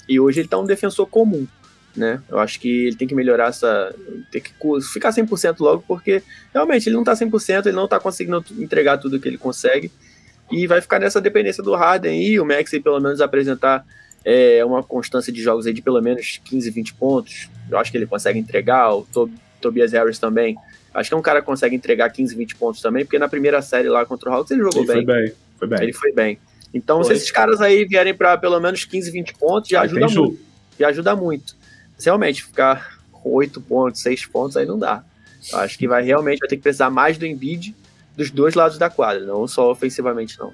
e hoje ele tá um defensor comum né? Eu acho que ele tem que melhorar essa. Tem que ficar 100% logo, porque realmente ele não tá 100%, ele não tá conseguindo entregar tudo que ele consegue. E vai ficar nessa dependência do Harden e o Max pelo menos apresentar é, uma constância de jogos aí de pelo menos 15, 20 pontos. Eu acho que ele consegue entregar. O Tobias Harris também. Acho que é um cara que consegue entregar 15, 20 pontos também, porque na primeira série lá contra o Hawks ele jogou ele bem. Foi bem. Foi bem. Ele foi bem. Então, foi. se esses caras aí vierem para pelo menos 15, 20 pontos, já ajuda muito. Já ajuda muito realmente ficar com 8 pontos, 6 pontos, aí não dá. Eu acho que vai realmente vai ter que precisar mais do Embiid dos dois lados da quadra, não só ofensivamente, não.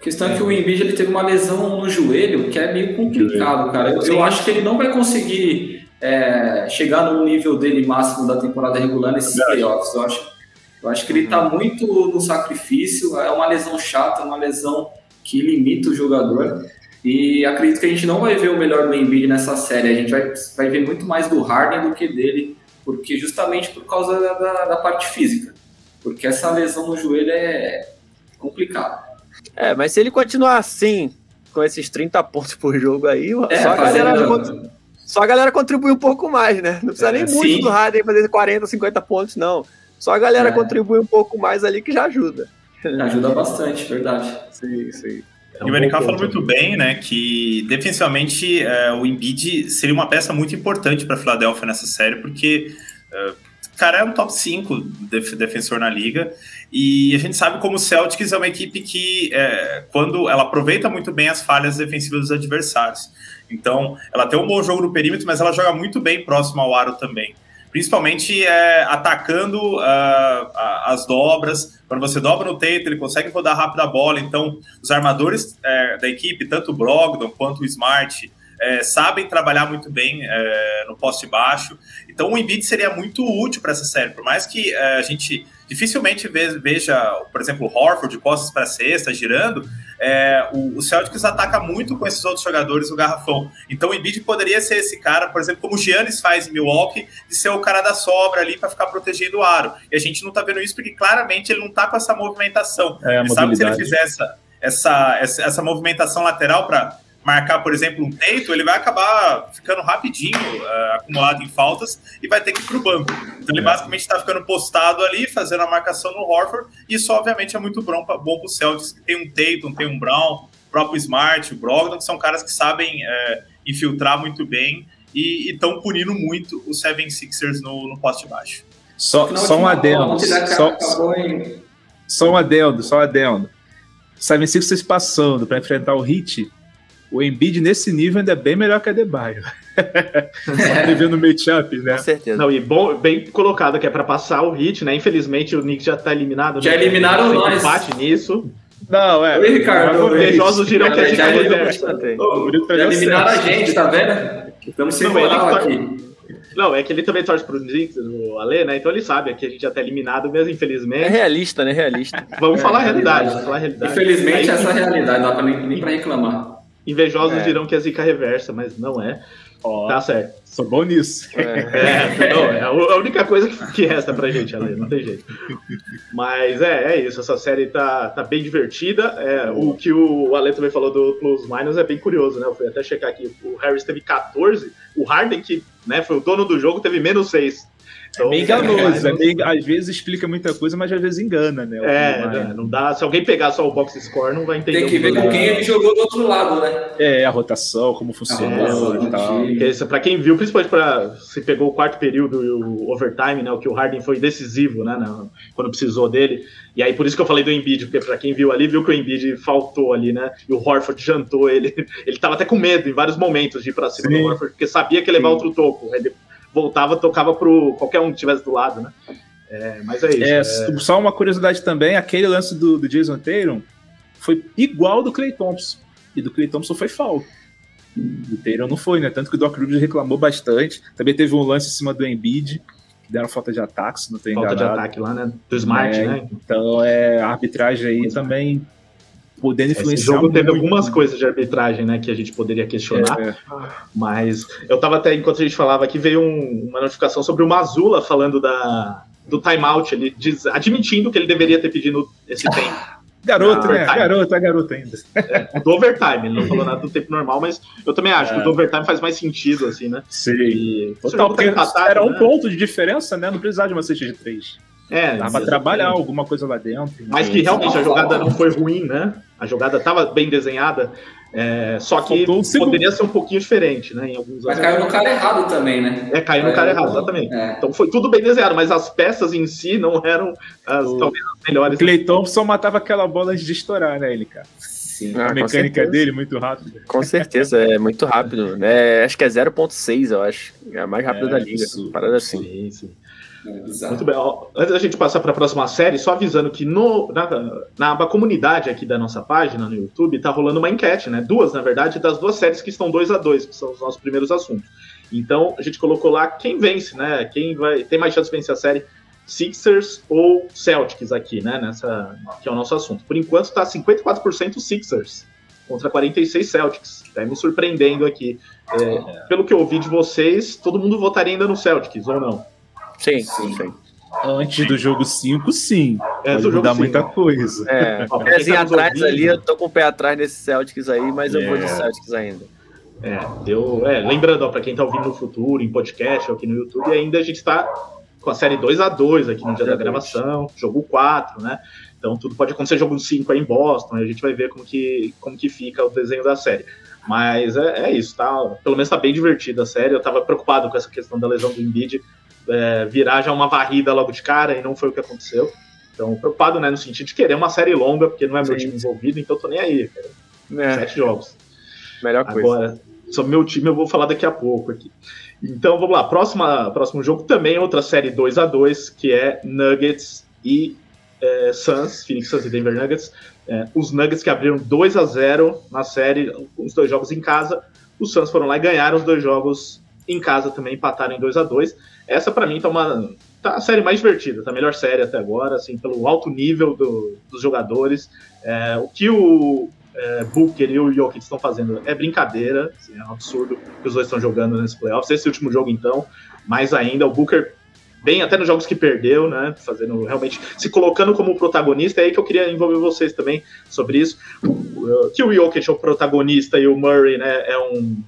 A questão é que o Embiid ele teve uma lesão no joelho que é meio complicado, cara. Eu, eu acho que ele não vai conseguir é, chegar no nível dele máximo da temporada regular nesses playoffs. Eu acho, eu acho que ele está muito no sacrifício. É uma lesão chata, uma lesão que limita o jogador. E acredito que a gente não vai ver o melhor do Embiid nessa série. A gente vai, vai ver muito mais do Harden do que dele, porque justamente por causa da, da parte física. Porque essa lesão no joelho é complicada. É, mas se ele continuar assim, com esses 30 pontos por jogo aí, é, só, a galera, só a galera contribui um pouco mais, né? Não precisa é, nem sim. muito do Harden fazer 40, 50 pontos, não. Só a galera é. contribui um pouco mais ali que já ajuda. Ajuda bastante, verdade. Sim, sim. É um e o MNK falou muito bem, né, que defensivamente é, o Embiid seria uma peça muito importante para a Philadelphia nessa série, porque é, cara é um top 5 def defensor na liga, e a gente sabe como o Celtics é uma equipe que, é, quando ela aproveita muito bem as falhas defensivas dos adversários. Então, ela tem um bom jogo no perímetro, mas ela joga muito bem próximo ao aro também principalmente é, atacando uh, as dobras. Quando você dobra no teito, ele consegue rodar rápido a bola. Então, os armadores é, da equipe, tanto o Brogdon quanto o Smart, é, sabem trabalhar muito bem é, no poste baixo. Então, o Embiid seria muito útil para essa série. Por mais que é, a gente dificilmente veja, por exemplo, o Horford de costas para cesta, girando, é, o, o, Celtics ataca muito com esses outros jogadores o garrafão. Então o Embiid poderia ser esse cara, por exemplo, como o Giannis faz em Milwaukee, de ser o cara da sobra ali para ficar protegendo o aro. E a gente não está vendo isso porque claramente ele não está com essa movimentação. É, ele sabe que se ele fizer essa, essa, essa, essa movimentação lateral para marcar, por exemplo, um teito, ele vai acabar ficando rapidinho uh, acumulado em faltas e vai ter que ir para o banco. Então ele é. basicamente está ficando postado ali, fazendo a marcação no Horford, e isso obviamente é muito bom para o Celtics, que tem um Tatum, tem um Brown, o próprio Smart, o Brogdon, que são caras que sabem uh, infiltrar muito bem e estão punindo muito os 76ers no, no poste baixo. Só, só um adendo. Só, só um adendo, só um adendo. 76ers passando para enfrentar o Heat o Embiid nesse nível ainda é bem melhor que a Debaio. *laughs* Só no matchup, né? Com certeza. Não, e bom, bem colocado que é para passar o hit, né? Infelizmente o Knicks já tá eliminado. Já né? eliminaram nós. empate nisso. Não, é. Oi, Ricardo. Invejosos dirão que a gente já, já eliminaram a gente, tá vendo? Estamos sem moral aqui. Não, é que ele também torce pro Knicks, o Ale, né? Então ele sabe que a gente já tá eliminado mesmo, infelizmente. É realista, né? Realista. Vamos é, falar a realidade, vamos falar a realidade. Infelizmente, Aí, essa é a realidade, não dá pra nem, nem pra reclamar. Invejosos é. dirão que é zica reversa, mas não é. Oh, tá certo. Sou bom nisso. É, *laughs* é, não, é a única coisa que, resta pra gente, Ale, não tem jeito. Mas é, é isso, essa série tá, tá bem divertida. É, o que o Ale também falou do Plus Minus é bem curioso, né? Eu fui até checar aqui. O Harris teve 14, o Harden, que né, foi o dono do jogo, teve menos 6. Então, é meio enganoso, é meio, às vezes explica muita coisa, mas às vezes engana, né? É, né, não dá. Se alguém pegar só o box score, não vai entender. Tem que ver com quem ele jogou do outro lado, né? É, a rotação, como funcionou é, e tal. Isso, pra quem viu, principalmente pra se pegou o quarto período e o overtime, né? O que o Harden foi decisivo, né? quando precisou dele. E aí, por isso que eu falei do Embiid, porque pra quem viu ali, viu que o Embiid faltou ali, né? E o Horford jantou ele. *laughs* Ele tava até com medo em vários momentos de ir pra cima Sim. do Horford, porque sabia que ia levar Sim. outro toco. Ele voltava, tocava pro qualquer um que estivesse do lado, né? É, mas é isso. É, é... Só uma curiosidade também, aquele lance do, do Jason Tatum foi igual do Clay Thompson. E do Clay Thompson foi falta. Do Tatum não foi, né? Tanto que o Doc Rivers reclamou bastante. Também teve um lance em cima do Embiid, que deram falta de ataque, se não tem Falta de ataque lá, né? Do Smart, é, né? Então, é, a arbitragem aí também podendo influenciar. Esse jogo teve algumas coisas de arbitragem, né, que a gente poderia questionar. É. Mas eu tava até, enquanto a gente falava aqui, veio um, uma notificação sobre o Mazula falando da, do timeout, ele diz, admitindo que ele deveria ter pedido esse tempo. *laughs* Garoto, né? Garoto, é garoto ainda. É, do overtime, ele não falou nada do tempo normal, mas eu também acho é. que o do overtime faz mais sentido, assim, né? Sim. E, Total, porque empatado, era um né? ponto de diferença, né? Não precisava de uma cesta de três. É, Dava pra trabalhar alguma coisa lá dentro. Mas que realmente a jogada não foi ruim, né? A jogada estava bem desenhada, é, só que poderia ser um pouquinho diferente, né? Em alguns mas caiu no cara errado também, né? É, caiu no cara errado, exatamente. É. Então foi tudo bem desenhado, mas as peças em si não eram as, o... talvez as melhores. Clay Thompson matava aquela bola antes de estourar, né, ele, cara? Sim. Ah, a mecânica dele muito rápida. Com certeza, é muito rápido. Né? Acho que é 0.6, eu acho. É a mais rápida é, da liga. Isso, parada assim. Sim, sim. É Muito bem. Antes da gente passar para a próxima série, só avisando que no, na, na comunidade aqui da nossa página no YouTube tá rolando uma enquete, né? Duas, na verdade, das duas séries que estão 2 a 2 que são os nossos primeiros assuntos. Então a gente colocou lá quem vence, né? Quem vai tem mais chance de vencer a série, Sixers ou Celtics aqui, né? Nessa que é o nosso assunto. Por enquanto está 54% Sixers contra 46 Celtics. Tá me surpreendendo aqui. É, pelo que eu ouvi de vocês, todo mundo votaria ainda no Celtics ou não? Sim, sim, sim. Antes do jogo 5, sim. É, Pode mudar muita coisa. É, o pezinho tá atrás ouvindo, ali, eu tô com o pé atrás nesse Celtics aí, mas é. eu vou de é. Celtics ainda. É, deu, é, lembrando, para quem tá ouvindo no futuro, em podcast ou aqui no YouTube, ainda a gente está com a série 2 a 2 aqui no dia da gravação, jogo 4, né? Então tudo pode acontecer jogo 5 aí em Boston, e a gente vai ver como que, como que fica o desenho da série. Mas é, é isso, tá? Pelo menos tá bem divertida a série. Eu tava preocupado com essa questão da lesão do Embiid, é, virar já uma varrida logo de cara, e não foi o que aconteceu. Então, preocupado, né, no sentido de querer uma série longa, porque não é meu Sim. time envolvido, então tô nem aí. É. Sete jogos. Melhor coisa. Agora, sobre meu time eu vou falar daqui a pouco aqui. Então, vamos lá. Próxima, próximo jogo também é outra série 2 a 2 que é Nuggets e é, Suns, Phoenix Suns e Denver Nuggets. É, os Nuggets que abriram 2 a 0 na série, os dois jogos em casa. Os Suns foram lá e ganharam os dois jogos em casa também, empataram em 2 a 2 essa para mim tá uma tá a série mais divertida, tá a melhor série até agora, assim, pelo alto nível do, dos jogadores. É, o que o é, Booker e o Jokic estão fazendo é brincadeira, assim, é um absurdo que os dois estão jogando nesse playoffs. Esse último jogo, então, mais ainda, o Booker bem até nos jogos que perdeu, né? Fazendo realmente se colocando como protagonista. É aí que eu queria envolver vocês também sobre isso. Que o Jokic é o protagonista e o Murray, né, é um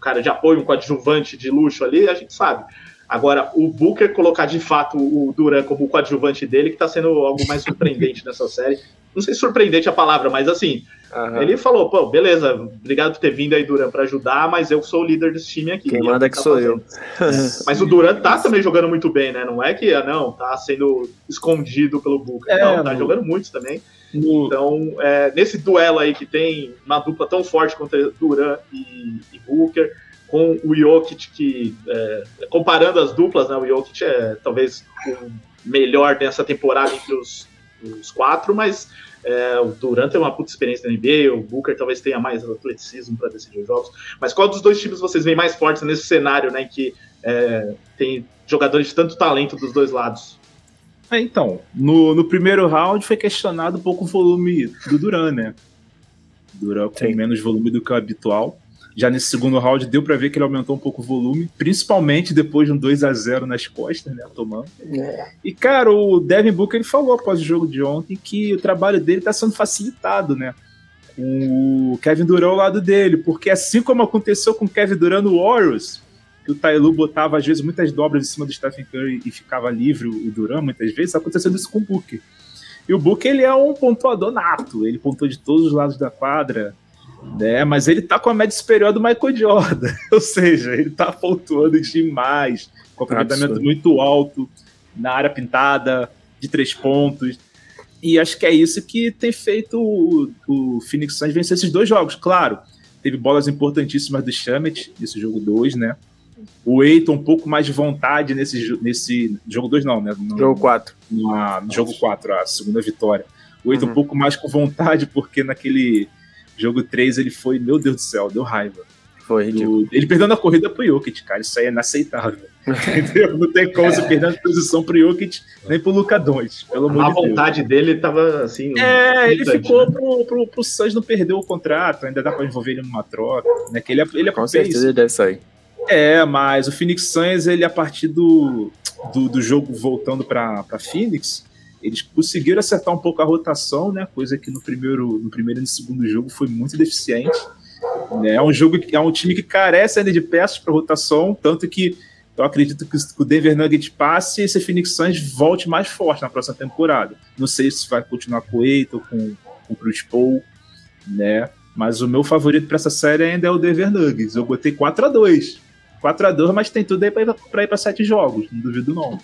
cara de apoio, um coadjuvante de luxo ali, a gente sabe. Agora, o Booker colocar de fato o Duran como coadjuvante dele, que tá sendo algo mais surpreendente *laughs* nessa série. Não sei se surpreendente a palavra, mas assim, uhum. ele falou, pô, beleza, obrigado por ter vindo aí, Duran, para ajudar, mas eu sou o líder desse time aqui. Quem manda que tá sou fazendo. eu. *laughs* mas o Duran tá também jogando muito bem, né? Não é que, ah, não, tá sendo escondido pelo Booker. É, não, tá no... jogando muito também. No... Então, é, nesse duelo aí que tem uma dupla tão forte contra Duran e, e Booker, com o Jokic, que é, comparando as duplas, né, o Jokic é talvez o melhor dessa temporada entre os, os quatro, mas é, o Durant tem uma puta experiência na NBA, o Booker talvez tenha mais atleticismo para decidir os jogos. Mas qual dos dois times vocês veem mais fortes nesse cenário, né, em que é, tem jogadores de tanto talento dos dois lados? É, então, no, no primeiro round foi questionado um pouco o volume do Duran, né? Duran com Sim. menos volume do que o habitual. Já nesse segundo round deu para ver que ele aumentou um pouco o volume, principalmente depois de um 2 a 0 nas costas, né, tomando. É. E cara, o Devin Booker ele falou após o jogo de ontem que o trabalho dele está sendo facilitado, né? Com o Kevin Durant ao lado dele, porque assim como aconteceu com o Kevin Durant no Warriors, que o Tailu botava às vezes muitas dobras em cima do Stephen Curry e ficava livre o Durant muitas vezes, acontecendo isso com o Booker. E o Booker ele é um pontuador nato, ele pontou de todos os lados da quadra, né? Mas ele tá com a média superior do Michael Jordan, *laughs* ou seja, ele tá pontuando demais, com aproveitamento muito alto na área pintada, de três pontos. E acho que é isso que tem feito o, o Phoenix Suns vencer esses dois jogos. Claro, teve bolas importantíssimas do Shamet nesse jogo 2, né? o Eiton um pouco mais de vontade nesse, nesse jogo 2, não, né? No, jogo 4. No jogo 4, a segunda vitória. O Eiton uhum. um pouco mais com vontade, porque naquele jogo 3 ele foi, meu Deus do céu, deu raiva. Foi ridículo. Ele perdendo a corrida pro Jokic, cara, isso aí é inaceitável. *laughs* Entendeu? Não tem como você perder a posição pro Jokic nem pro Luca Doncic, pelo amor de Deus. A vontade dele tava assim. É, ele ficou né? pro, pro, pro Suns não perder o contrato, ainda dá pra envolver ele numa troca, né? Que ele é, ele é Com certeza ele deve sair. É, mas o Phoenix Suns, ele a partir do, do, do jogo voltando para Phoenix, eles conseguiram acertar um pouco a rotação, né? Coisa que no primeiro, no primeiro e no segundo jogo foi muito deficiente. Né? É um jogo é um time que carece ainda de peças para rotação, tanto que eu acredito que o Denver Nuggets passe e esse Phoenix Suns volte mais forte na próxima temporada. Não sei se vai continuar com o Eiton, com, com o Chris Paul, né? Mas o meu favorito para essa série ainda é o Denver Nuggets. Eu botei 4 a 2 4 a 2 mas tem tudo aí para ir para sete jogos, não duvido não.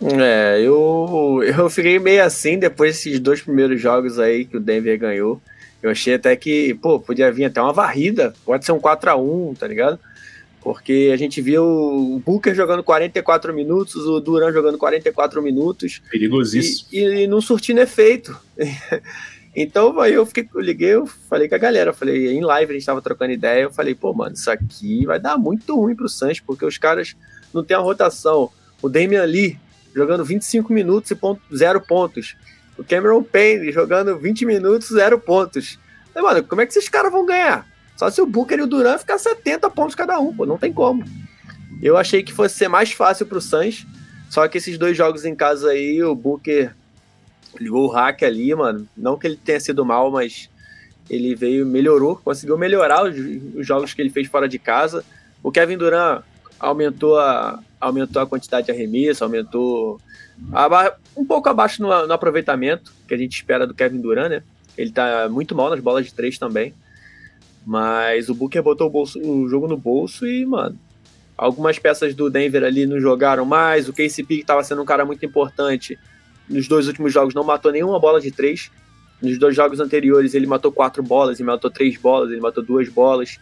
É, eu, eu fiquei meio assim depois desses dois primeiros jogos aí que o Denver ganhou. Eu achei até que, pô, podia vir até uma varrida, pode ser um 4 a 1 tá ligado? Porque a gente viu o Booker jogando 44 minutos, o Duran jogando 44 minutos. Perigosíssimo. E, e não surtindo efeito. *laughs* então aí eu fiquei, eu liguei, eu falei com a galera, eu falei, em live a gente tava trocando ideia, eu falei, pô, mano, isso aqui vai dar muito ruim pro Santos, porque os caras não tem a rotação. O Damian Lee jogando 25 minutos e ponto, zero pontos. O Cameron Payne jogando 20 minutos, zero pontos. E, mano, como é que esses caras vão ganhar? Só se o Booker e o Duran ficar 70 pontos cada um, pô, não tem como. Eu achei que fosse ser mais fácil pro Suns, só que esses dois jogos em casa aí, o Booker ligou o hack ali, mano. Não que ele tenha sido mal, mas ele veio, melhorou, conseguiu melhorar os, os jogos que ele fez fora de casa. O Kevin Durant aumentou a, aumentou a quantidade de arremesso, aumentou um pouco abaixo no, no, aproveitamento que a gente espera do Kevin Durant, né? Ele tá muito mal nas bolas de três também. Mas o Booker botou o, bolso, o jogo no bolso e, mano, algumas peças do Denver ali não jogaram mais. O KCP, que estava sendo um cara muito importante, nos dois últimos jogos não matou nenhuma bola de três. Nos dois jogos anteriores ele matou quatro bolas, ele matou três bolas, ele matou duas bolas.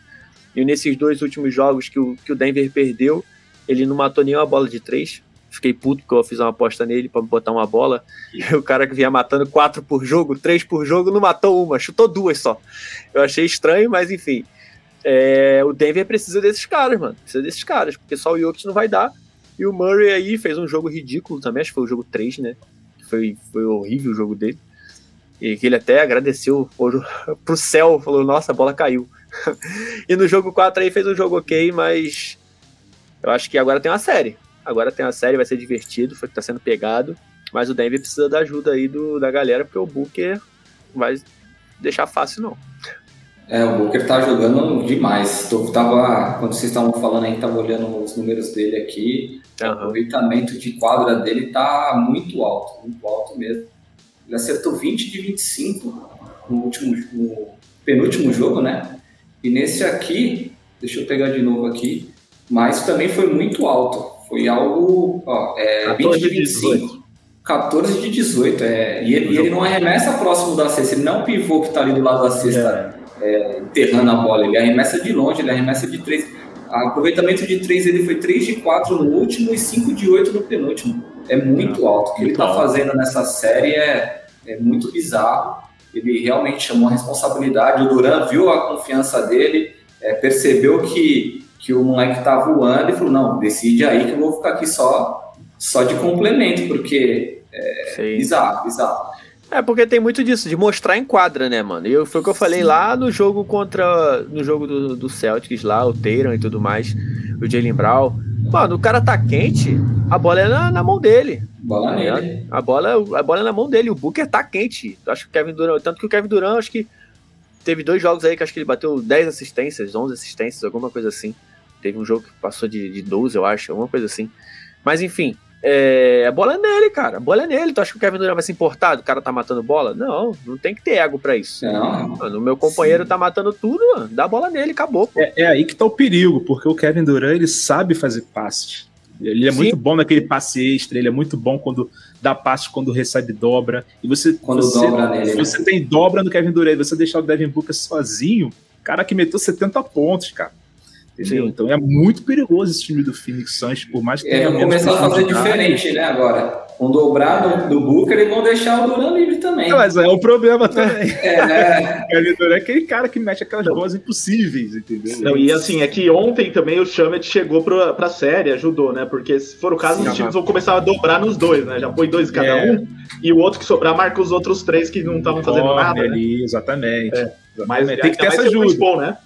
E nesses dois últimos jogos que o, que o Denver perdeu, ele não matou nenhuma bola de três. Fiquei puto porque eu fiz uma aposta nele para botar uma bola. E *laughs* o cara que vinha matando quatro por jogo, três por jogo, não matou uma, chutou duas só. Eu achei estranho, mas enfim. É, o Denver precisa desses caras, mano. Precisa desses caras, porque só o Jokic não vai dar. E o Murray aí fez um jogo ridículo também, acho que foi o jogo 3, né? Foi, foi horrível o jogo dele. E que ele até agradeceu pro céu, falou: Nossa, a bola caiu. *laughs* e no jogo 4 aí fez um jogo ok, mas eu acho que agora tem uma série. Agora tem uma série, vai ser divertido, foi que tá sendo pegado. Mas o Denver precisa da ajuda aí do, da galera, porque o Booker vai deixar fácil, não. É, o Booker tá jogando demais. Tô, tava, quando vocês estavam falando aí, tava olhando os números dele aqui. Uhum. O aproveitamento de quadra dele tá muito alto, muito alto mesmo. Ele acertou 20 de 25 no último no penúltimo jogo, né? E nesse aqui, deixa eu pegar de novo aqui, mas também foi muito alto. Foi algo, ó, é, 20 de 25. 18. 14 de 18, é. E ele, e ele não arremessa próximo da cesta, ele não é um pivô que tá ali do lado da cesta, é. É, enterrando a bola, ele arremessa de longe, ele arremessa de 3. O aproveitamento de 3 ele foi 3 de 4 no último e 5 de 8 no penúltimo. É muito alto. O que ele está fazendo nessa série é, é muito bizarro. Ele realmente chamou a responsabilidade. O Duran viu a confiança dele, é, percebeu que, que o moleque tá voando e falou: não, decide aí que eu vou ficar aqui só, só de complemento, porque é bizarro, bizarro. É, porque tem muito disso, de mostrar em quadra, né, mano? E foi o que eu falei Sim. lá no jogo contra. No jogo do, do Celtics lá, o Tatum e tudo mais, o Jalen Brown. Mano, o cara tá quente, a bola é na, na mão dele. Bola tá. A bola, a bola é na mão dele. O Booker tá quente. Acho que o Kevin Durant. Tanto que o Kevin Durant, acho que teve dois jogos aí que acho que ele bateu 10 assistências, 11 assistências, alguma coisa assim. Teve um jogo que passou de, de 12, eu acho, alguma coisa assim. Mas enfim, é, a bola é nele, cara. A bola é nele. Tu acha que o Kevin Durant vai se importar? O cara tá matando bola? Não, não tem que ter ego pra isso. Não. Mano, o meu companheiro Sim. tá matando tudo, mano. Dá a bola nele, acabou. É, é, aí que tá o perigo, porque o Kevin Durant ele sabe fazer passe. Ele é Sim. muito bom naquele passe extra, ele é muito bom quando dá passe, quando recebe dobra. E você, quando você, dobra nele, né? você tem dobra no Kevin Durant, você deixar o Devin Booker sozinho, cara que meteu 70 pontos, cara. Entendeu? Sim. Então é muito perigoso esse time do Phoenix Suns, por mais que. É, começar a fazer diferente, né, agora. Vão dobrar do, do Booker e vão deixar o Duran livre também. É, mas é o problema também. *laughs* É, né? o Duran é aquele cara que mete aquelas bolas impossíveis, entendeu? Não, e assim, é que ontem também o Chamet chegou pra, pra série, ajudou, né? Porque se for o caso, Sim, os times vão começar a dobrar nos dois, né? Já foi dois cada é. um, e o outro que sobrar marca os outros três que não estavam fazendo nada. Né? Ali, né? exatamente. É. Mas tem que ter essa ajuda. Bom, né?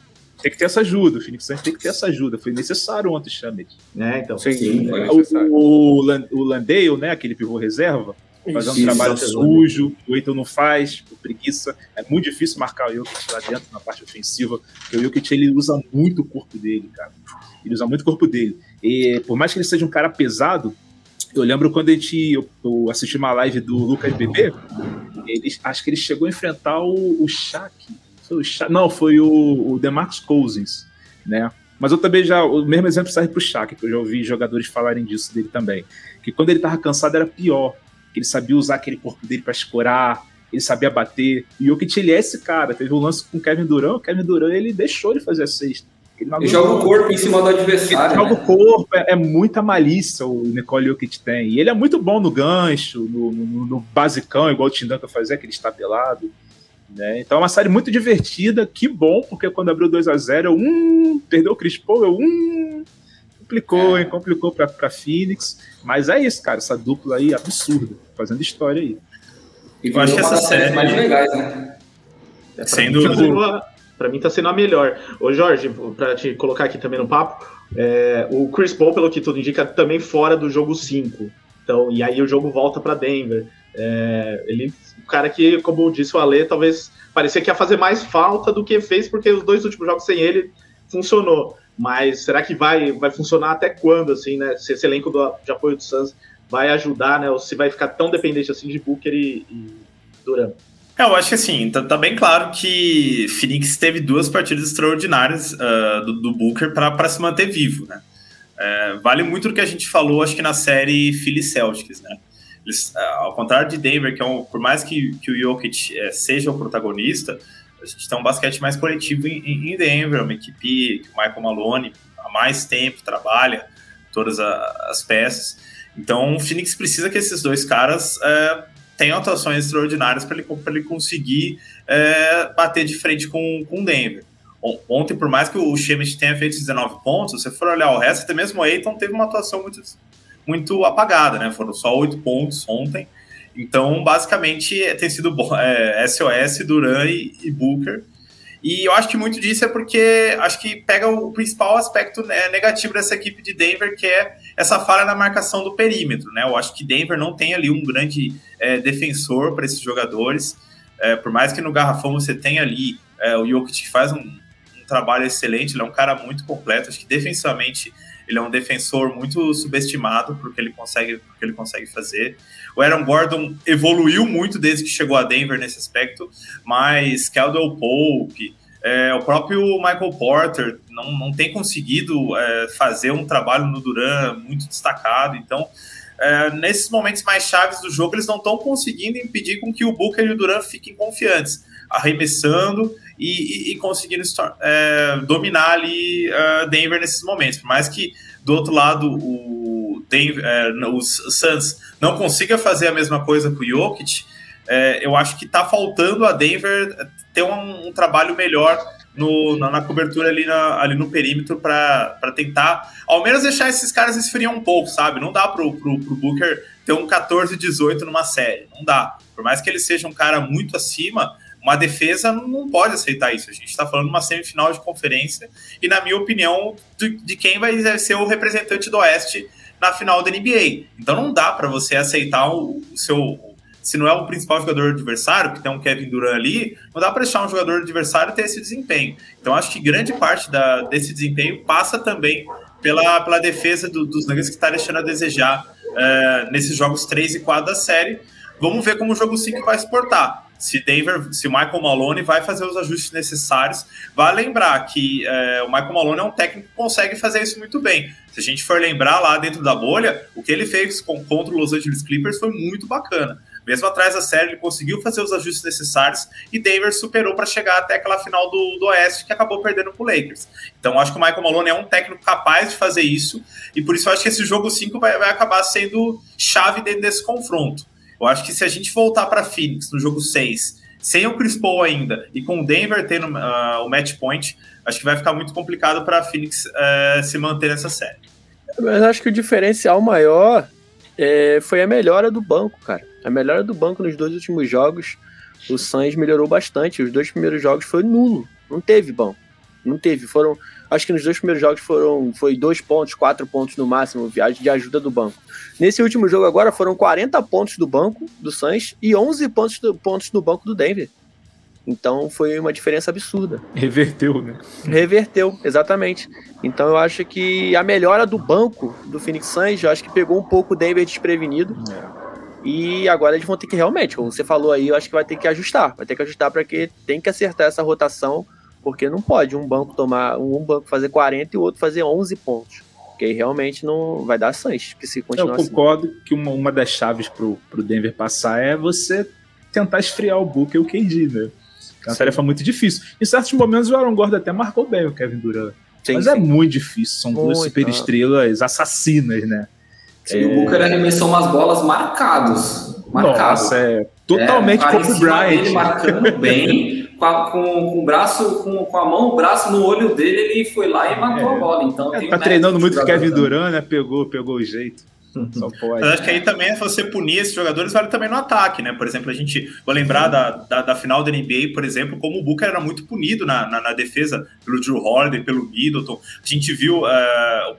Tem que ter essa ajuda. O Phoenix Suns tem que ter essa ajuda. Foi necessário ontem, Chamet. Né, então. Sim, sim o, o, o Landale, né, aquele pivô reserva, fazendo um trabalho sujo, o Eiton não faz, por preguiça. É muito difícil marcar o Jokic lá dentro na parte ofensiva, porque o Jokic ele usa muito o corpo dele, cara. Ele usa muito o corpo dele. E por mais que ele seja um cara pesado, eu lembro quando a gente, eu, eu assisti uma live do Lucas Bebê, ele, acho que ele chegou a enfrentar o, o Shaq foi o não, foi o, o DeMarcus Cousins, né? Mas eu também já. O mesmo exemplo serve pro Shaq, que eu já ouvi jogadores falarem disso dele também. Que quando ele tava cansado era pior. Que ele sabia usar aquele corpo dele para escorar, ele sabia bater. E o Jokic, ele é esse cara. Teve um lance com o Kevin Durant, o Kevin Durant ele deixou ele fazer a sexta. Ele, ele joga o corpo em cima do adversário. Ele né? joga o corpo, é, é, muita malícia o Nicole Jokic tem. E ele é muito bom no gancho, no, no, no basicão, igual o Tim Duncan fazia, aquele estabelado. Né? Então é uma série muito divertida, que bom, porque quando abriu 2 a 0 eu, hum, perdeu o Chris Paul, eu, hum, complicou, é. hein, complicou pra, pra Phoenix, mas é isso, cara, essa dupla aí absurda, fazendo história aí. E eu acho que essa série mais legais, né? É, Sendo para mim tá sendo a melhor. Ô Jorge, para te colocar aqui também no papo, é, o Chris Paul, pelo que tudo indica, também fora do jogo 5. Então, e aí o jogo volta para Denver. É, ele cara que, como disse o Ale, talvez parecia que ia fazer mais falta do que fez, porque os dois últimos jogos sem ele funcionou. Mas será que vai, vai funcionar até quando, assim, né? Se esse elenco do, de apoio do Suns vai ajudar, né? Ou se vai ficar tão dependente assim de Booker e, e Durant? É, eu acho que assim, tá, tá, bem claro que Phoenix teve duas partidas extraordinárias uh, do, do, Booker para se manter vivo, né? É, vale muito o que a gente falou, acho que na série Philly Celtics, né? Eles, é, ao contrário de Denver, que é um, por mais que, que o Jokic é, seja o protagonista, a gente tem um basquete mais coletivo em, em Denver, uma equipe que o Michael Malone há mais tempo trabalha todas a, as peças. Então o Phoenix precisa que esses dois caras é, tenham atuações extraordinárias para ele, ele conseguir é, bater de frente com o Denver. Ontem, por mais que o Shemet tenha feito 19 pontos, se for olhar o resto, até mesmo o Aiton teve uma atuação muito muito apagada, né? Foram só oito pontos ontem. Então, basicamente, tem sido é, SOS, Duran e, e, Booker. E eu acho que muito disso é porque acho que pega o principal aspecto né, negativo dessa equipe de Denver, que é essa falha na marcação do perímetro. Né? Eu acho que Denver não tem ali um grande é, defensor para esses jogadores. É, por mais que no garrafão você tenha ali é, o Jokic que faz um, um trabalho excelente, ele é um cara muito completo. Acho que defensivamente ele é um defensor muito subestimado porque ele consegue, porque ele consegue fazer. O Aaron Gordon evoluiu muito desde que chegou a Denver nesse aspecto, mas Caldwell Pope, é, o próprio Michael Porter não, não tem conseguido é, fazer um trabalho no Duran muito destacado. Então, é, nesses momentos mais chaves do jogo, eles não estão conseguindo impedir com que o Booker e o Duran fiquem confiantes, arremessando e, e, e conseguindo é, dominar ali uh, Denver nesses momentos. Por mais que do outro lado o Denver, é, os Suns não consiga fazer a mesma coisa com o Jokic, é, eu acho que está faltando a Denver ter um, um trabalho melhor no, na, na, cobertura ali, na, ali no perímetro para tentar, ao menos deixar esses caras esfriar um pouco, sabe? Não dá pro, pro, pro Booker ter um 14-18 numa série, não dá. Por mais que ele seja um cara muito acima, uma defesa não pode aceitar isso. A gente está falando de uma semifinal de conferência e, na minha opinião, de, de, quem vai ser o representante do Oeste na final da NBA. Então não dá para você aceitar o, o, seu. Se não é o principal jogador adversário, que tem um Kevin Durant ali, não dá para deixar um jogador adversário ter esse desempenho. Então acho que grande parte da, desse desempenho passa também pela, pela defesa do, dos Nuggets que está deixando a desejar uh, nesses jogos 3 e 4 da série. Vamos ver como o jogo 5 vai se portar se Denver, se Michael Malone vai fazer os ajustes necessários, vai lembrar que é, o Michael Malone é um técnico que consegue fazer isso muito bem. Se a gente for lembrar lá dentro da bolha, o que ele fez com, contra o Los Angeles Clippers foi muito bacana. mesmo atrás da série, ele conseguiu fazer os ajustes necessários e Denver superou para chegar até aquela final do, do Oeste que acabou perdendo para o Lakers. Então acho que o Michael Malone é um técnico capaz de fazer isso e por isso acho que esse jogo 5 vai, vai acabar sendo chave dentro desse confronto. Eu acho que se a gente voltar para Phoenix no jogo 6, sem o Chris Paul ainda e com o Denver tendo uh, o match point, acho que vai ficar muito complicado para Phoenix uh, se manter nessa série. Mas acho que o diferencial maior é, foi a melhora do banco, cara. A melhora do banco nos dois últimos jogos, o Suns melhorou bastante. Os dois primeiros jogos foi nulo, não teve banco, não teve. Foram, acho que nos dois primeiros jogos foram foi dois pontos, quatro pontos no máximo, viagem de ajuda do banco. Nesse último jogo agora foram 40 pontos do banco do Suns e 11 pontos do, pontos do banco do Denver. Então foi uma diferença absurda. Reverteu, né? Reverteu, exatamente. Então eu acho que a melhora do banco do Phoenix Suns, eu acho que pegou um pouco o Denver desprevenido. É. E agora eles vão ter que realmente, como você falou aí, eu acho que vai ter que ajustar. Vai ter que ajustar para que tem que acertar essa rotação, porque não pode um banco tomar, um banco fazer 40 e o outro fazer 11 pontos. Porque aí realmente não vai dar Suns, que se continuar Eu assim. concordo assim. que uma, uma das chaves pro, pro Denver passar é você tentar esfriar o Booker e o KD, né? É uma sim. tarefa muito difícil. Em certos momentos o Aaron Gordon até marcou bem o Kevin Durant. Sim, Mas é sim. é muito difícil, são muito, duas superestrelas assassinas, né? E é... o Booker arremessou umas bolas marcados. Marcado. Nossa, é totalmente é, o Bryant. Ele marcando bem, *laughs* com, a, com, com, o braço, com, com a mão, o braço no olho dele, ele foi lá e matou é. a bola. Então, é, tá treinando muito com Kevin Durant, né? Pegou, pegou o jeito. Só pode. Mas acho que aí também, se você punir esses jogadores, vale também no ataque, né? Por exemplo, a gente vou lembrar da, da, da, final da NBA, por exemplo, como o Booker era muito punido na, na, na defesa pelo Drew Holiday, pelo Middleton. A gente viu. Uh,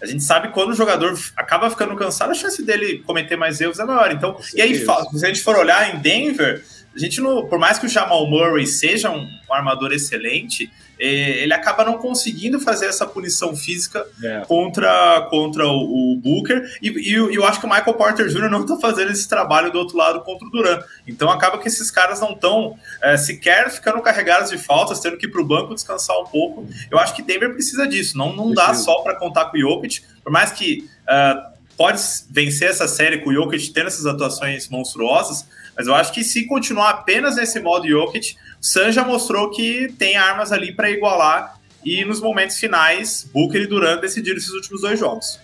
a gente sabe quando o jogador acaba ficando cansado, a chance dele cometer mais erros é maior. Então, e aí, se a gente for olhar em Denver, a gente não, por mais que o Jamal Murray seja um, um armador excelente, é, ele acaba não conseguindo fazer essa punição física é. contra, contra o, o Booker. E, e, eu acho que o Michael Porter Jr. não está fazendo esse trabalho do outro lado contra o Durant. Então acaba que esses caras não estão é, sequer ficando carregados de faltas, tendo que ir para o banco descansar um pouco. Eu acho que Denver precisa disso. Não, não dá só para contar com o Jokic, por mais que. Uh, pode vencer essa série com o Jokic tendo essas atuações monstruosas, mas eu acho que se continuar apenas nesse modo Jokic, o San já mostrou que tem armas ali para igualar e nos momentos finais, Booker e Durant decidiram esses últimos dois jogos.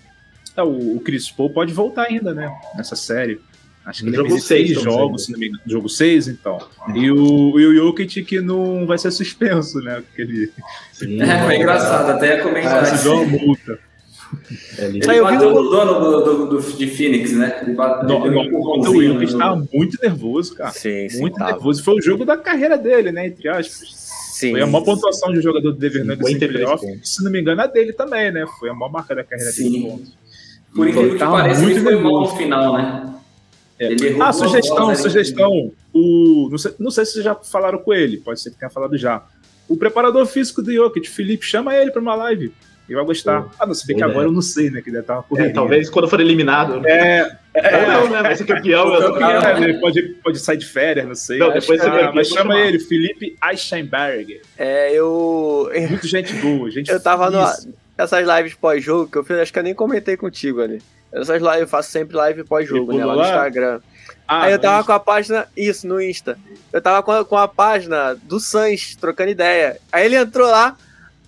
É, o Chris Paul pode voltar ainda, né, nessa série. Acho que no jogo 6 jogos, se não me engano. Jogo 6, então. E o, e o Jokic que não vai ser suspenso, né? Porque ele. Sim, *laughs* é, foi engraçado, até comentar. Recebeu uma multa. Ele, ele bateu no dono do, do, do, de Phoenix, né? Ele bateu, no, no, o Will estava muito nervoso, cara. Sim, sim, muito tava. nervoso. Foi o jogo da carreira dele, né? Entre aspas. Sim. Foi a maior pontuação de um jogador do Denver Nuggets em playoff. Se não me engano, a dele também, né? Foi a maior marca da carreira sim. dele. Por incrível que pareça, ele foi mal no final, né? É. Ah, sugestão, sugestão. O, não, sei, não sei se vocês já falaram com ele, pode ser que tenha falado já. O preparador físico do Jokic, Felipe, chama ele para uma live. Ele vai gostar. Pô, ah, não, se bem que agora eu não sei, né? Que ele tá é, talvez quando for eliminado. É. É, não, né? Vai ser campeão. campeão é, ele pode, pode sair de férias, não sei. Não, depois você ah, mas chama ele, Felipe Eichenberg. É, eu. Muito gente boa, gente *laughs* Eu tava no, nessas lives pós-jogo que eu fiz, acho que eu nem comentei contigo ali. Essas lives, eu faço sempre live pós-jogo, né? Lá no Instagram. Ah, Aí eu tava com a página, isso, no Insta. Eu tava com a, com a página do Sans, trocando ideia. Aí ele entrou lá,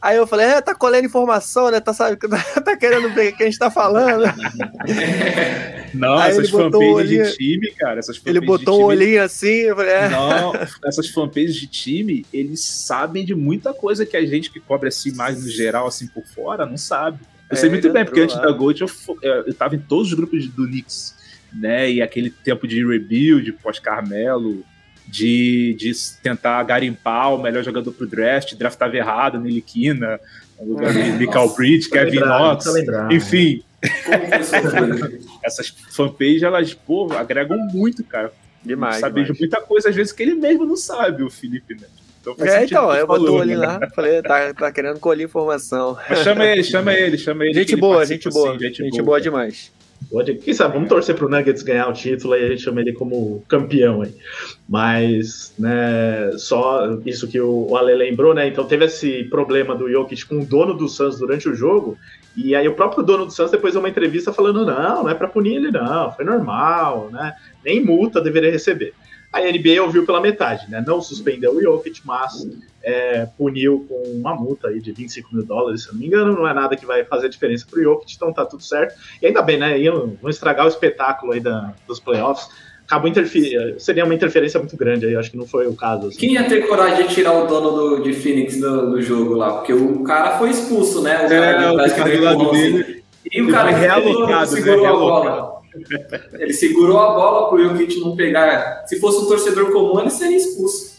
Aí eu falei, é, tá colhendo informação, né? Tá, sabe, *laughs* tá querendo ver o que a gente tá falando. *laughs* Não, Aí essas fanpages de time, cara, essas Ele botou time, um olhinho assim, eu falei, é. Não, essas fanpages de time, eles sabem de muita coisa que a gente que cobre assim mais no geral, assim por fora, não sabe. Eu é, sei muito bem, porque antes da Gold eu, eu tava em todos os grupos do Knicks, né? E aquele tempo de rebuild, pós-Carmelo, de, de tentar garimpar o melhor jogador pro draft, draftava errado, Niliquina, lugar de Michael Bridge, Kevin Knox, enfim. *laughs* Essas fanpages, elas, pô, agregam muito, cara. Demais. Sabe de muita coisa, às vezes, que ele mesmo não sabe, o Felipe, né? Então, é, então, eu botou ali lá, falei, tá, tá querendo colher informação. Mas chama ele, chama ele, chama ele. Gente boa, gente boa, assim, gente, gente boa, boa demais. Quem sabe, vamos torcer pro Nuggets ganhar o título e a gente chama ele como campeão aí. Mas, né, só isso que o Ale lembrou, né? Então teve esse problema do Jokic com o dono do Suns durante o jogo, e aí o próprio dono do Suns depois deu uma entrevista falando: não, não é para punir ele, não, foi normal, né? Nem multa deveria receber. A NBA ouviu pela metade, né? Não suspendeu o Jokic, mas é, puniu com uma multa aí de 25 mil dólares, se eu não me engano. Não é nada que vai fazer diferença pro Jokic, então tá tudo certo. E ainda bem, né? Iam, vão estragar o espetáculo aí da, dos playoffs. Acabou interferir, seria uma interferência muito grande aí, acho que não foi o caso. Assim. Quem ia ter coragem de tirar o dono do, de Phoenix do, do jogo lá? Porque o cara foi expulso, né? O cara, é, o cara do lado dele. E o cara realocado, segurou né? a bola. Ele segurou a bola pro Jokic não pegar. Se fosse um torcedor comum, ele seria expulso.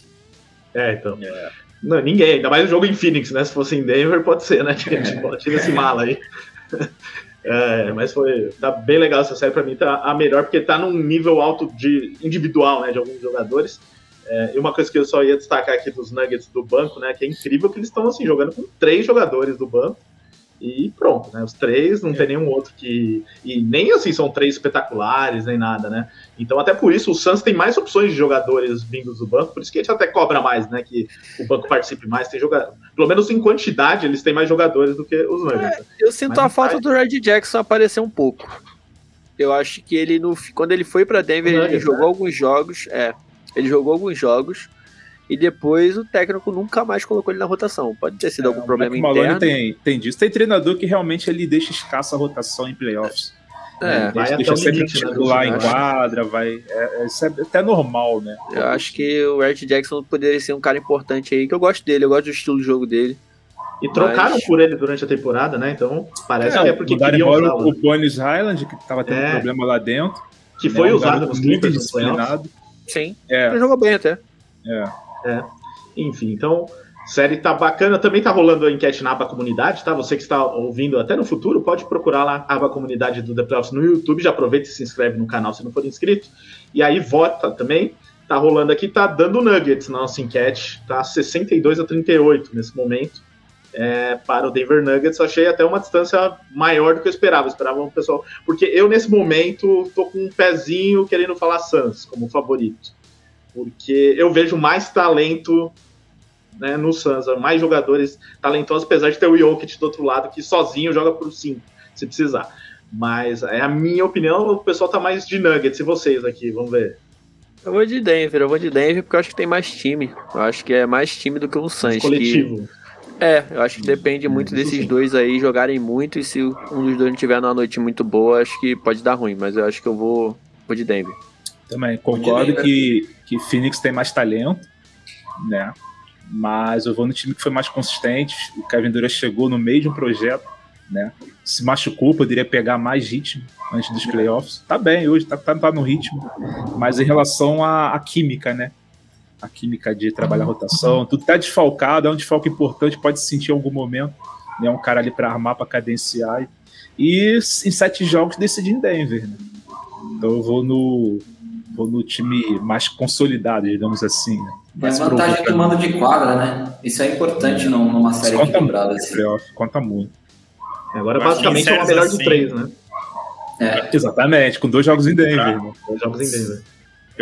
É, então. É. Não, ninguém, ainda mais o jogo em Phoenix, né? Se fosse em Denver, pode ser, né? Tira, é. tira esse mala aí. *laughs* É, mas foi. Tá bem legal essa série pra mim, tá a melhor, porque tá num nível alto de individual, né? De alguns jogadores. É, e uma coisa que eu só ia destacar aqui dos Nuggets do banco, né? Que é incrível que eles estão assim, jogando com três jogadores do banco e pronto, né? Os três, não é. tem nenhum outro que. E nem assim são três espetaculares, nem nada, né? Então, até por isso, o Suns tem mais opções de jogadores vindos do banco, por isso que a gente até cobra mais, né? Que o banco participe mais, tem jogador. Pelo menos em quantidade, eles têm mais jogadores do que os Nuggets. É, eu sinto Mas a falta do Red Jackson aparecer um pouco. Eu acho que ele, no, quando ele foi para Denver, Nuggets, ele jogou né? alguns jogos. É, ele jogou alguns jogos e depois o técnico nunca mais colocou ele na rotação. Pode ter sido é, algum problema interno. Tem, tem disso. Tem treinador que realmente ele deixa escassa a rotação em playoffs. É, vai deixa, deixa sempre limite, titular né, em quadra, vai. É, é, isso é até normal, né? Eu acho que o Red Jackson poderia ser um cara importante aí, que eu gosto dele, eu gosto do estilo de jogo dele. E trocaram Mas... por ele durante a temporada, né? Então parece é, que é porque queriam embora o Bonis Highland, que tava tendo é, problema lá dentro. Que foi né, usado nos Clippers disciplinado. Sim, é. ele jogou bem até. É. É. Enfim, então, série tá bacana. Também tá rolando a enquete na aba comunidade, tá? Você que está ouvindo até no futuro, pode procurar lá a aba comunidade do The Playoffs no YouTube. Já aproveita e se inscreve no canal se não for inscrito. E aí vota também. Tá rolando aqui, tá dando nuggets na nossa enquete. Tá 62 a 38 nesse momento. É, para o Denver Nuggets, achei até uma distância maior do que eu esperava. Eu esperava um pessoal. Porque eu, nesse momento, tô com um pezinho querendo falar Suns como favorito porque eu vejo mais talento né, no Suns, mais jogadores talentosos, apesar de ter o Jokic do outro lado, que sozinho joga por 5, se precisar. Mas é a minha opinião, o pessoal tá mais de Nuggets, e vocês aqui, vamos ver. Eu vou de Denver, eu vou de Denver porque eu acho que tem mais time. Eu acho que é mais time do que o Suns. coletivo. Que... É, eu acho que depende muito desses dois aí jogarem muito e se um dos dois não tiver numa noite muito boa, acho que pode dar ruim, mas eu acho que eu vou, vou de Denver. Também concordo que, que Phoenix tem mais talento, né? Mas eu vou no time que foi mais consistente. O Kevin Durant chegou no meio de um projeto, né? Se machucou, poderia pegar mais ritmo antes dos playoffs. Tá bem hoje, tá, tá, tá no ritmo. Mas em relação à, à química, né? A química de trabalhar a rotação, tudo tá desfalcado, é um desfalque importante, pode se sentir em algum momento. Né? Um cara ali para armar, para cadenciar. E em sete jogos decidi em Denver, né? Então eu vou no, vou no time mais consolidado, digamos assim. Né? É a vantagem do mando de quadra, né? Isso é importante numa série conta equilibrada. Muito, assim. Conta muito. Agora, basicamente, é uma melhor assim, de três, né? É. Exatamente, com dois jogos em Denver. Né? Dois jogos em Denver.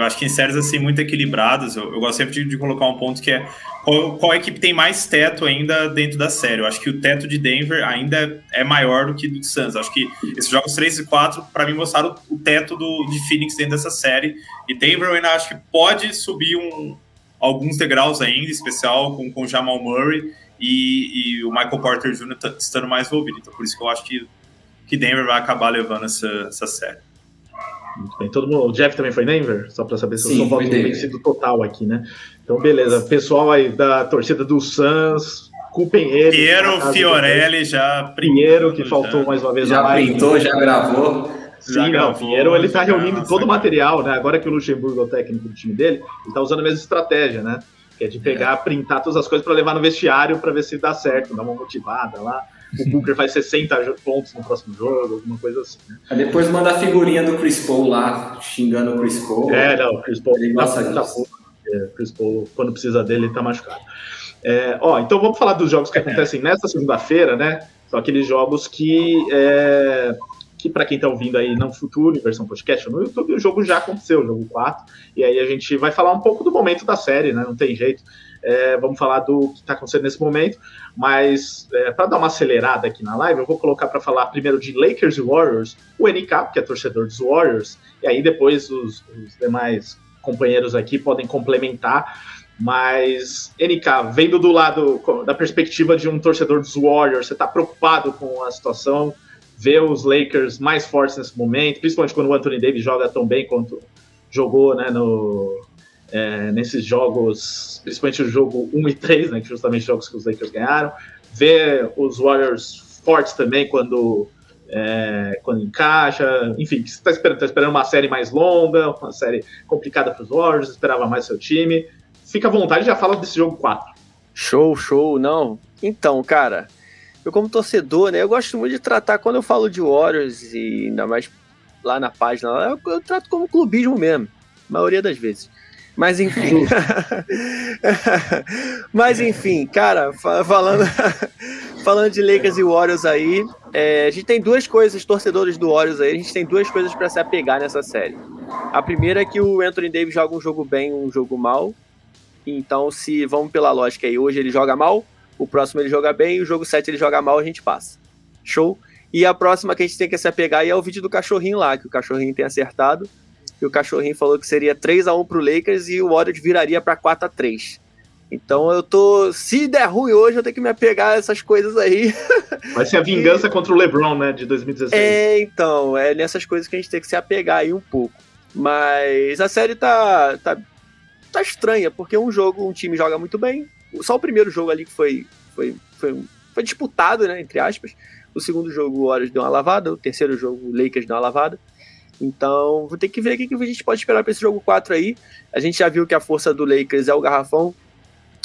Eu acho que em séries assim muito equilibradas, eu, eu gosto sempre de, de, colocar um ponto que é qual, qual, equipe tem mais teto ainda dentro da série. Eu acho que o teto de Denver ainda é maior do que do Suns. Eu acho que esses jogos 3 e 4, para mim, mostraram o teto do, de Phoenix dentro dessa série. E Denver eu ainda acho que pode subir um, alguns degraus ainda, especial com, com Jamal Murray e, e o Michael Porter Jr. estando mais envolvido. Então por isso que eu acho que, que Denver vai acabar levando essa, essa série. Muito bem. Todo mundo, o Jeff também foi Denver? Só para saber se Sim, eu sou voto convencido total aqui, né? Então, beleza. Pessoal aí da torcida do Suns, culpem ele. Piero Fiorelli já. Pinheiro, que faltou já. mais uma vez. Já printou, já gravou. Sim, já não, gravou, Pinheiro ele tá reunindo todo o material, né? Agora que o Luxemburgo é o técnico do time dele, ele tá usando a mesma estratégia, né? Que é de pegar, é. printar todas as coisas para levar no vestiário para ver se dá certo, dar uma motivada lá o Booker faz 60 pontos no próximo jogo, alguma coisa assim. Né? Depois manda a figurinha do Chris Paul lá, xingando o Chris Paul. É, não, o Chris Paul ele gosta tá, disso. Tá, Chris Paul, quando precisa dele, ele tá machucado. É, ó, então vamos falar dos jogos que *laughs* acontecem nesta segunda-feira, né? São aqueles jogos que é, que para quem está ouvindo aí no futuro, em versão podcast no YouTube, o jogo já aconteceu, o jogo 4, e aí a gente vai falar um pouco do momento da série, né? Não tem jeito. É, vamos falar do que está acontecendo nesse momento, mas é, para dar uma acelerada aqui na live, eu vou colocar para falar primeiro de Lakers e Warriors, o NK, que é torcedor dos Warriors, e aí depois os, os demais companheiros aqui podem complementar. Mas, NK, vendo do lado, da perspectiva de um torcedor dos Warriors, você está preocupado com a situação? Vê os Lakers mais fortes nesse momento, principalmente quando o Anthony Davis joga tão bem quanto jogou né, no, é, nesses jogos, principalmente o jogo 1 e 3, né, que justamente jogos que os Lakers ganharam. Ver os Warriors fortes também quando, é, quando encaixa. Enfim, você está esperando, tá esperando uma série mais longa, uma série complicada para os Warriors, esperava mais seu time. Fica à vontade, já fala desse jogo 4. Show, show, não. Então, cara, eu como torcedor, né, eu gosto muito de tratar, quando eu falo de Warriors, e ainda mais lá na página, eu, eu trato como clubismo mesmo, maioria das vezes. Mas enfim. *laughs* Mas enfim, cara, falando, *laughs* falando de Lakers e Warriors aí, é, a gente tem duas coisas, torcedores do Warriors aí, a gente tem duas coisas para se apegar nessa série. A primeira é que o Anthony Davis joga um jogo bem, um jogo mal. Então, se vamos pela lógica aí, hoje ele joga mal, o próximo ele joga bem, o jogo 7 ele joga mal, a gente passa. Show? E a próxima que a gente tem que se apegar é o vídeo do cachorrinho lá, que o cachorrinho tem acertado e o cachorrinho falou que seria 3 a 1 pro Lakers e o Warriors viraria para 4 a 3 Então eu tô. Se der ruim hoje, eu tenho que me apegar a essas coisas aí. *laughs* Vai ser a vingança e... contra o LeBron, né? De 2016. É, então, é nessas coisas que a gente tem que se apegar aí um pouco. Mas a série tá, tá, tá estranha, porque um jogo, um time joga muito bem. Só o primeiro jogo ali que foi, foi, foi, foi disputado, né? Entre aspas. O segundo jogo o Warriors deu uma lavada, o terceiro jogo o Lakers deu uma lavada. Então, vou ter que ver o que a gente pode esperar para esse jogo 4 aí. A gente já viu que a força do Lakers é o garrafão,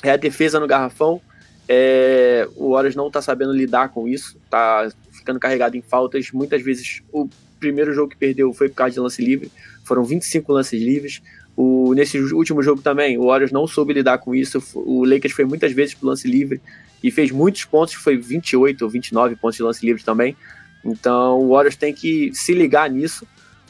é a defesa no garrafão. É, o Warriors não está sabendo lidar com isso, tá ficando carregado em faltas. Muitas vezes o primeiro jogo que perdeu foi por causa de lance livre, foram 25 lances livres. O, nesse último jogo também, o Warriors não soube lidar com isso. O Lakers foi muitas vezes pro lance livre e fez muitos pontos, foi 28 ou 29 pontos de lance livre também. Então o Warriors tem que se ligar nisso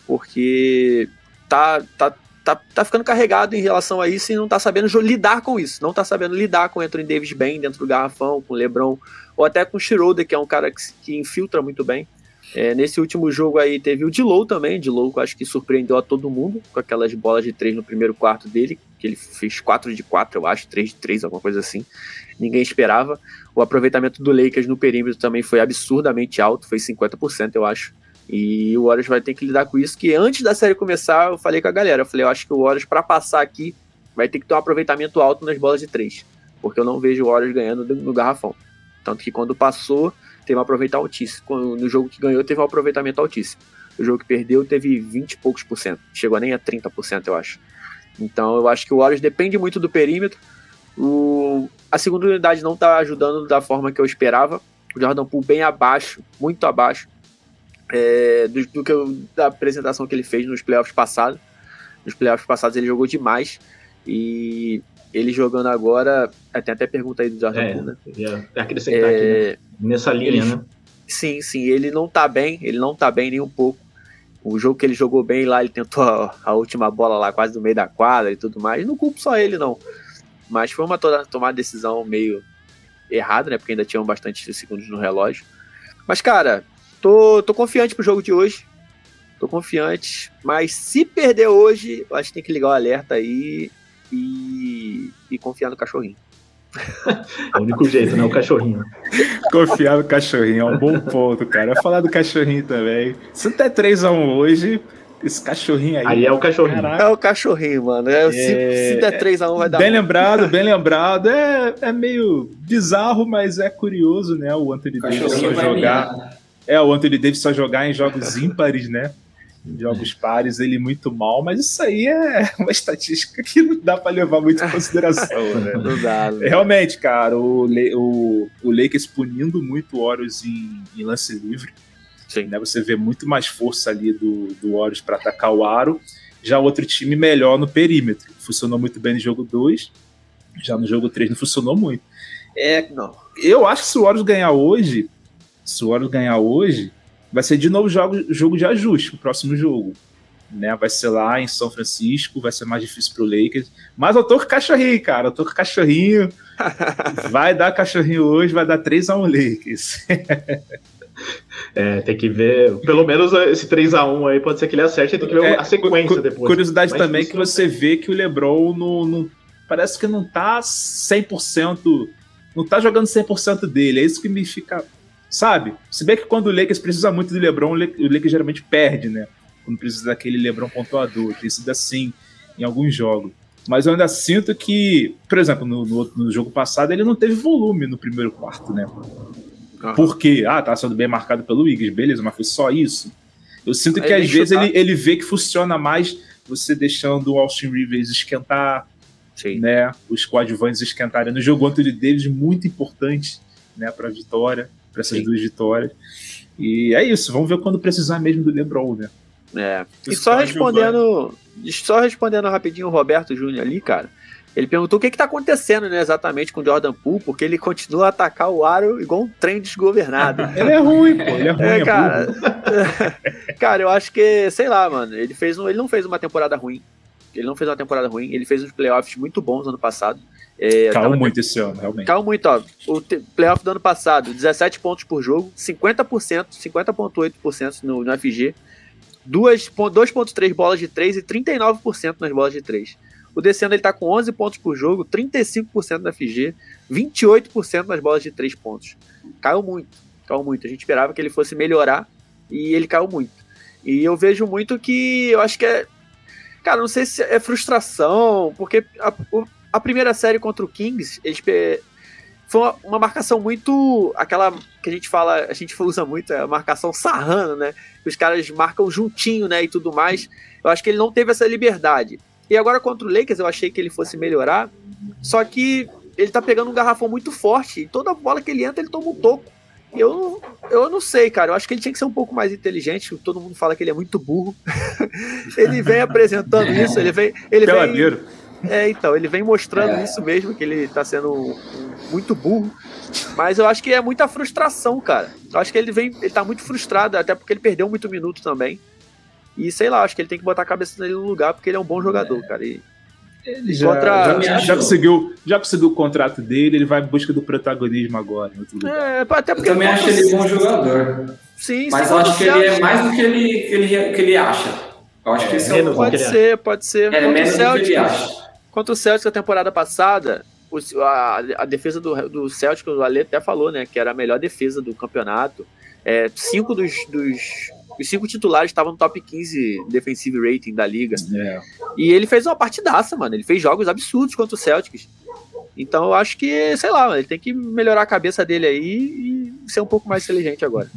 porque tá, tá, tá, tá ficando carregado em relação a isso e não tá sabendo lidar com isso. Não tá sabendo lidar com Anthony Davis bem dentro do garrafão, com o LeBron, ou até com o Schroeder, que é um cara que, que infiltra muito bem. É, nesse último jogo aí teve o Dilow também, Dilow acho que surpreendeu a todo mundo com aquelas bolas de três no primeiro quarto dele, que ele fez 4 de 4, eu acho, 3 de 3, alguma coisa assim. Ninguém esperava. O aproveitamento do Lakers no perímetro também foi absurdamente alto, foi 50%, eu acho. E o Warriors vai ter que lidar com isso, que antes da série começar, eu falei com a galera, eu falei, eu acho que o Warriors, para passar aqui, vai ter que ter um aproveitamento alto nas bolas de três, porque eu não vejo o Warriors ganhando no garrafão. Tanto que quando passou, teve um aproveitamento altíssimo. No jogo que ganhou, teve um aproveitamento altíssimo. O jogo que perdeu, teve 20 e poucos por cento. Chegou nem a 30%, eu acho. Então, eu acho que o Warriors depende muito do perímetro. O... A segunda unidade não está ajudando da forma que eu esperava. O Jordan Poole bem abaixo, muito abaixo é, do, do, que eu, da apresentação que ele fez nos playoffs passados. Nos playoffs passados ele jogou demais e ele jogando agora, tem até pergunta aí do Jordan é, Poole, né? Ia acrescentar é, aqui, né? nessa linha, ele, né? Sim, sim, ele não tá bem, ele não tá bem nem um pouco. O jogo que ele jogou bem lá, ele tentou a, a última bola lá quase no meio da quadra e tudo mais. Não culpo só ele, não. Mas foi uma toda, tomada de decisão meio errada, né? Porque ainda tinham bastante segundos no relógio. Mas, cara, Tô, tô confiante pro jogo de hoje. Tô confiante. Mas se perder hoje, eu acho que tem que ligar o alerta aí e, e confiar no cachorrinho. É o único *laughs* jeito, né? O cachorrinho. Confiar no cachorrinho é um bom ponto, cara. Eu falar do cachorrinho também. Se não der 3x1 hoje, esse cachorrinho aí. Aí é o cachorrinho. Caraca. É o cachorrinho, mano. É, é... Se, se der 3x1 vai dar. Bem lembrado, *laughs* bem lembrado. É, é meio bizarro, mas é curioso, né? O Anthony Davis jogar. É, o Anthony Davis só jogar em jogos ímpares, né? Em jogos pares, ele muito mal, mas isso aí é uma estatística que não dá para levar muito em consideração, né? *laughs* Não dá, não. Realmente, cara, o, o, o Lakers punindo muito o Warriors em, em lance livre. Sim. Né? Você vê muito mais força ali do, do Warriors para atacar o aro. Já outro time melhor no perímetro. Funcionou muito bem no jogo 2. Já no jogo 3 não funcionou muito. É, não. Eu acho que se o Warriors ganhar hoje, se o Warriors ganhar hoje, vai ser de novo jogo, jogo de ajuste o próximo jogo. Né, vai ser lá em São Francisco, vai ser mais difícil pro Lakers. Mas eu tô com cachorrinho, cara. Eu tô com cachorrinho. *laughs* vai dar cachorrinho hoje, vai dar 3x1 Lakers. É, tem que ver. Pelo menos esse 3x1 aí pode ser que ele acerte, tem que ver é, a sequência depois. Curiosidade Mais também que você vê que o Lebron não, não, parece que não tá 100%. Não tá jogando 100% dele. É isso que me fica. Sabe? Se bem que quando o Lakers precisa muito do Lebron, o Lakers geralmente perde, né? Quando precisa daquele Lebron pontuador. Tem sido assim em alguns jogos. Mas eu ainda sinto que, por exemplo, no, no, no jogo passado ele não teve volume no primeiro quarto, né? Porque, ah, tá sendo bem marcado pelo Wiggins, beleza, mas foi só isso. Eu sinto que às vezes ele, ele vê que funciona mais você deixando o Austin Rivers esquentar, Sim. né? Os coadjuvantes esquentarem. No jogo Anthony Davis, muito importante, né, pra vitória, para essas Sim. duas vitórias. E é isso, vamos ver quando precisar mesmo do LeBron, né? É. E só respondendo, só respondendo rapidinho o Roberto Júnior ali, cara. Ele perguntou o que está acontecendo né, exatamente com o Jordan Poole, porque ele continua a atacar o aro igual um trem desgovernado. *laughs* ele é ruim, pô. Ele é ruim, é, é cara. *laughs* cara, eu acho que, sei lá, mano. Ele, fez um, ele não fez uma temporada ruim. Ele não fez uma temporada ruim. Ele fez uns playoffs muito bons ano passado. É, Caiu muito esse ano, realmente. Caiu muito, ó. O playoff do ano passado, 17 pontos por jogo, 50%, 50,8% no, no FG, 2,3 bolas de 3 e 39% nas bolas de 3. O Descendo ele tá com 11 pontos por jogo, 35% na FG, 28% nas bolas de 3 pontos. Caiu muito, caiu muito. A gente esperava que ele fosse melhorar e ele caiu muito. E eu vejo muito que eu acho que é. Cara, não sei se é frustração, porque a, a primeira série contra o Kings, eles foi uma, uma, marcação muito. aquela que a gente fala, a gente *laughs* usa muito, é a marcação sarrana, né? Os caras marcam juntinho, né? E tudo mais. Eu acho que ele não teve essa liberdade. E agora contra o Lakers eu achei que ele fosse melhorar, só que ele tá pegando um garrafão muito forte e toda bola que ele entra ele toma um toco. Eu, eu não sei, cara. Eu acho que ele tinha que ser um pouco mais inteligente. Todo mundo fala que ele é muito burro. *laughs* ele vem apresentando *laughs* isso, ele vem. Ele Peladeiro. vem, é, então, ele vem mostrando é. isso mesmo, que ele tá sendo um, um, muito burro. Mas eu acho que é muita frustração, cara. Eu acho que ele vem. Ele tá muito frustrado, até porque ele perdeu muito minuto também. E sei lá, acho que ele tem que botar a cabeça dele no lugar, porque ele é um bom jogador, é. cara. E ele já, contra... já, já, conseguiu, já conseguiu o contrato dele, ele vai em busca do protagonismo agora. Em outro lugar. É, até porque eu também acho ele um bom jogador. Sim, Mas eu acho que ele é mais do que ele, que ele, que ele acha. Eu acho que é, esse é o Pode ser, pode ser. É menos do que ele acha. Contra o Celtics na temporada passada, a, a, defesa do, do Celtics, o Ale até falou, né, que era a melhor defesa do campeonato. É, cinco dos, dos os cinco titulares estavam no top 15 defensive rating da liga. É. E ele fez uma partidaça, mano. Ele fez jogos absurdos contra o Celtics. Então eu acho que, sei lá, ele tem que melhorar a cabeça dele aí e ser um pouco mais inteligente agora.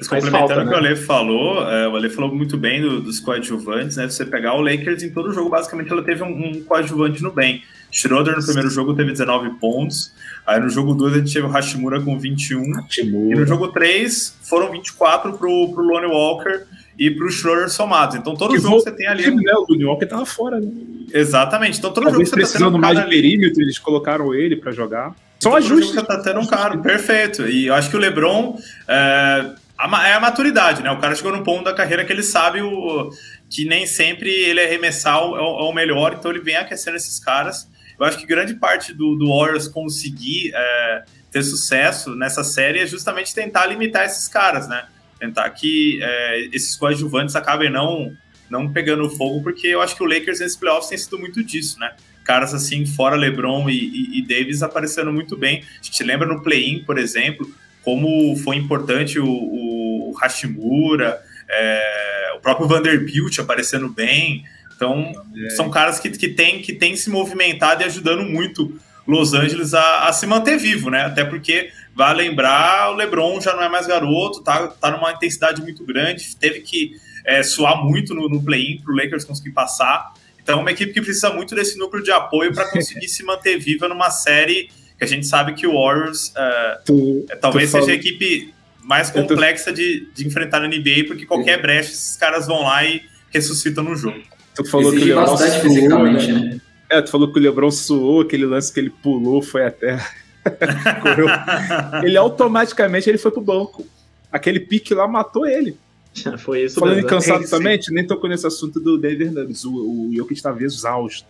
Mas complementando o que né? o Ale falou, é, o Ale falou muito bem do, dos coadjuvantes, né? Você pegar o Lakers em todo jogo, basicamente ela teve um, um coadjuvante no bem. Schroeder no primeiro jogo teve 19 pontos. Aí no jogo 2 a gente teve o Hashimura com 21. Hashimura. E no jogo 3 foram 24 pro, pro Lonnie Walker e pro Schroeder somados. Então todo que jogo você tem ali. Né? O Lonnie Walker tava fora, né? Exatamente. Então todo Talvez jogo você tá tendo um mais de perímetro, eles colocaram ele para jogar. São ajustes. Você tá tendo um cara, perfeito. E eu acho que o LeBron. É, é a maturidade, né? O cara chegou num ponto da carreira que ele sabe o, que nem sempre ele arremessar o, é o melhor, então ele vem aquecendo esses caras. Eu acho que grande parte do, do Warriors conseguir é, ter sucesso nessa série é justamente tentar limitar esses caras, né? Tentar que é, esses coadjuvantes acabem não, não pegando fogo, porque eu acho que o Lakers nesses playoffs tem sido muito disso, né? Caras assim, fora LeBron e, e, e Davis aparecendo muito bem. A gente lembra no play-in, por exemplo, como foi importante o, o Hashimura, é, o próprio Vanderbilt aparecendo bem. Então, é. são caras que, que têm que tem se movimentado e ajudando muito Los Angeles a, a, se manter vivo, né? Até porque, vai lembrar, o LeBron já não é mais garoto, tá, tá numa intensidade muito grande, teve que é, suar muito no, no play-in para o Lakers conseguir passar. Então, é uma equipe que precisa muito desse núcleo de apoio para *laughs* conseguir se manter viva numa série a gente sabe que o Warriors é, tu, talvez seja a equipe mais complexa tô... de, de enfrentar na NBA, porque qualquer brecha esses caras vão lá e ressuscitam no jogo. Tu falou Exige que o LeBron suou, fisicamente, né? né? É, tu falou que o LeBron suou, aquele lance que ele pulou, foi até *laughs* ele automaticamente ele foi pro banco. aquele pique lá matou ele. *laughs* Foi isso Falando em cansado *laughs* também, nem tocou nesse assunto do Denver Nuggets. O, o Jokic estava exausto.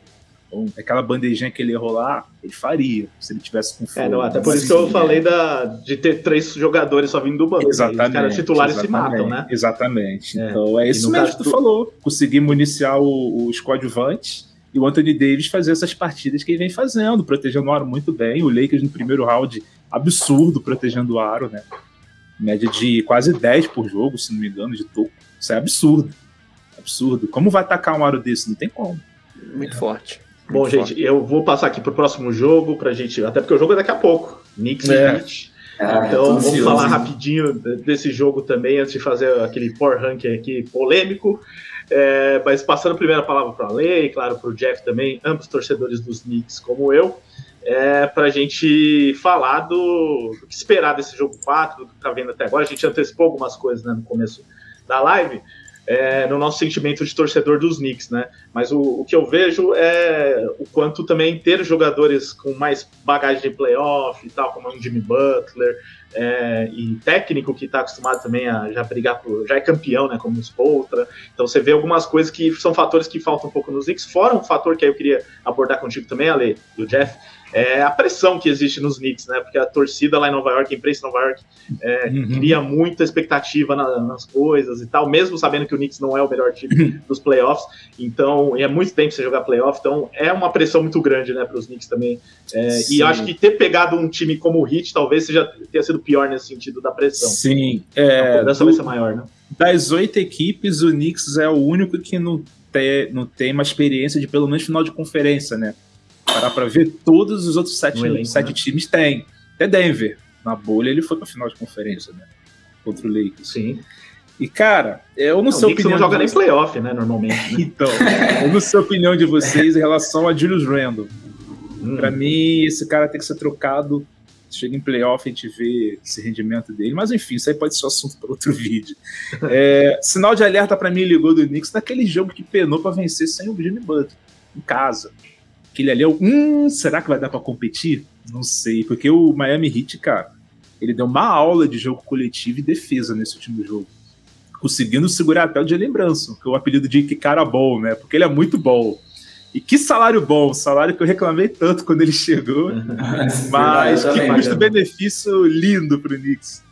Então, aquela bandejinha que ele errou lá, ele faria, se ele tivesse com fome. É, não, até por isso que eu falei da, de ter três jogadores só vindo do banco. Exatamente. Os caras titulares se matam, né? Exatamente. É. Então é isso mesmo que tu, tu falou. Conseguir municiar o, os coadjuvantes e o Anthony Davis fazer essas partidas que ele vem fazendo, protegendo o aro muito bem. O Lakers no primeiro round, absurdo protegendo o aro, né? Média de quase 10 por jogo, se não me engano, de toco. Isso é absurdo. Absurdo. Como vai atacar um aro desse? Não tem como. Muito é. forte. Bom, gente, eu vou passar aqui pro próximo jogo pra gente. Até porque o jogo é daqui a pouco. Knicks é. e Heat. Ah, então vamos falar rapidinho desse jogo também, antes de fazer aquele power ranking aqui polêmico. É, mas passando a primeira palavra para a Lei, claro, para o Jeff também, ambos torcedores dos Knicks como eu, é, para a gente falar do, do, que esperar desse jogo 4, do que está vendo até agora. A gente antecipou algumas coisas né, no começo da live, é, no nosso sentimento de torcedor dos Knicks, né? Mas o, o, que eu vejo é o quanto também ter jogadores com mais bagagem de playoff e tal, como o Jimmy Butler, é, e técnico que está acostumado também a já brigar por. já é campeão, né? Como o Spoltra. Então você vê algumas coisas que são fatores que faltam um pouco nos Knicks, fora um fator que eu queria abordar contigo também, Ale, do Jeff, é a pressão que existe nos Knicks, né? Porque a torcida lá em Nova York, a imprensa em Nova York, é, uhum. cria muita expectativa na, nas coisas e tal, mesmo sabendo que o Knicks não é o melhor time uhum. dos playoffs. Então, é muito tempo você jogar playoff, então é uma pressão muito grande, né, para os Knicks também. É, e eu acho que ter pegado um time como o Heat talvez seja tenha sido pior nesse sentido da pressão. Sim, é, a cobrança vai ser maior, né? Das oito equipes, o Knicks é o único que não tem, não tem uma experiência de pelo menos final de conferência, né? Parar para ver, todos os outros sete, elenco, sete né? times têm. Até Denver. Na bolha ele foi pra final de conferência, né? Contra o Lakers. Sim. E, cara, eu não, não sei opinião. não joga nem playoff, né, normalmente. Né? *laughs* então, eu não sei a opinião de vocês em relação a Julius Randle. Hum. Pra mim, esse cara tem que ser trocado. Chega em playoff, a gente vê esse rendimento dele. Mas enfim, isso aí pode ser assunto para outro *laughs* vídeo. É, sinal de alerta para mim ligou do Knicks naquele jogo que penou para vencer sem o Jimmy Butler, em casa aquele ali é o. Hum, será que vai dar para competir? Não sei, porque o Miami Heat, cara, ele deu uma aula de jogo coletivo e defesa nesse último jogo. Conseguindo segurar até o de lembrança, que é o apelido de que cara bom, né? Porque ele é muito bom. E que salário bom, salário que eu reclamei tanto quando ele chegou. *laughs* mas que custo-benefício lindo pro Knicks.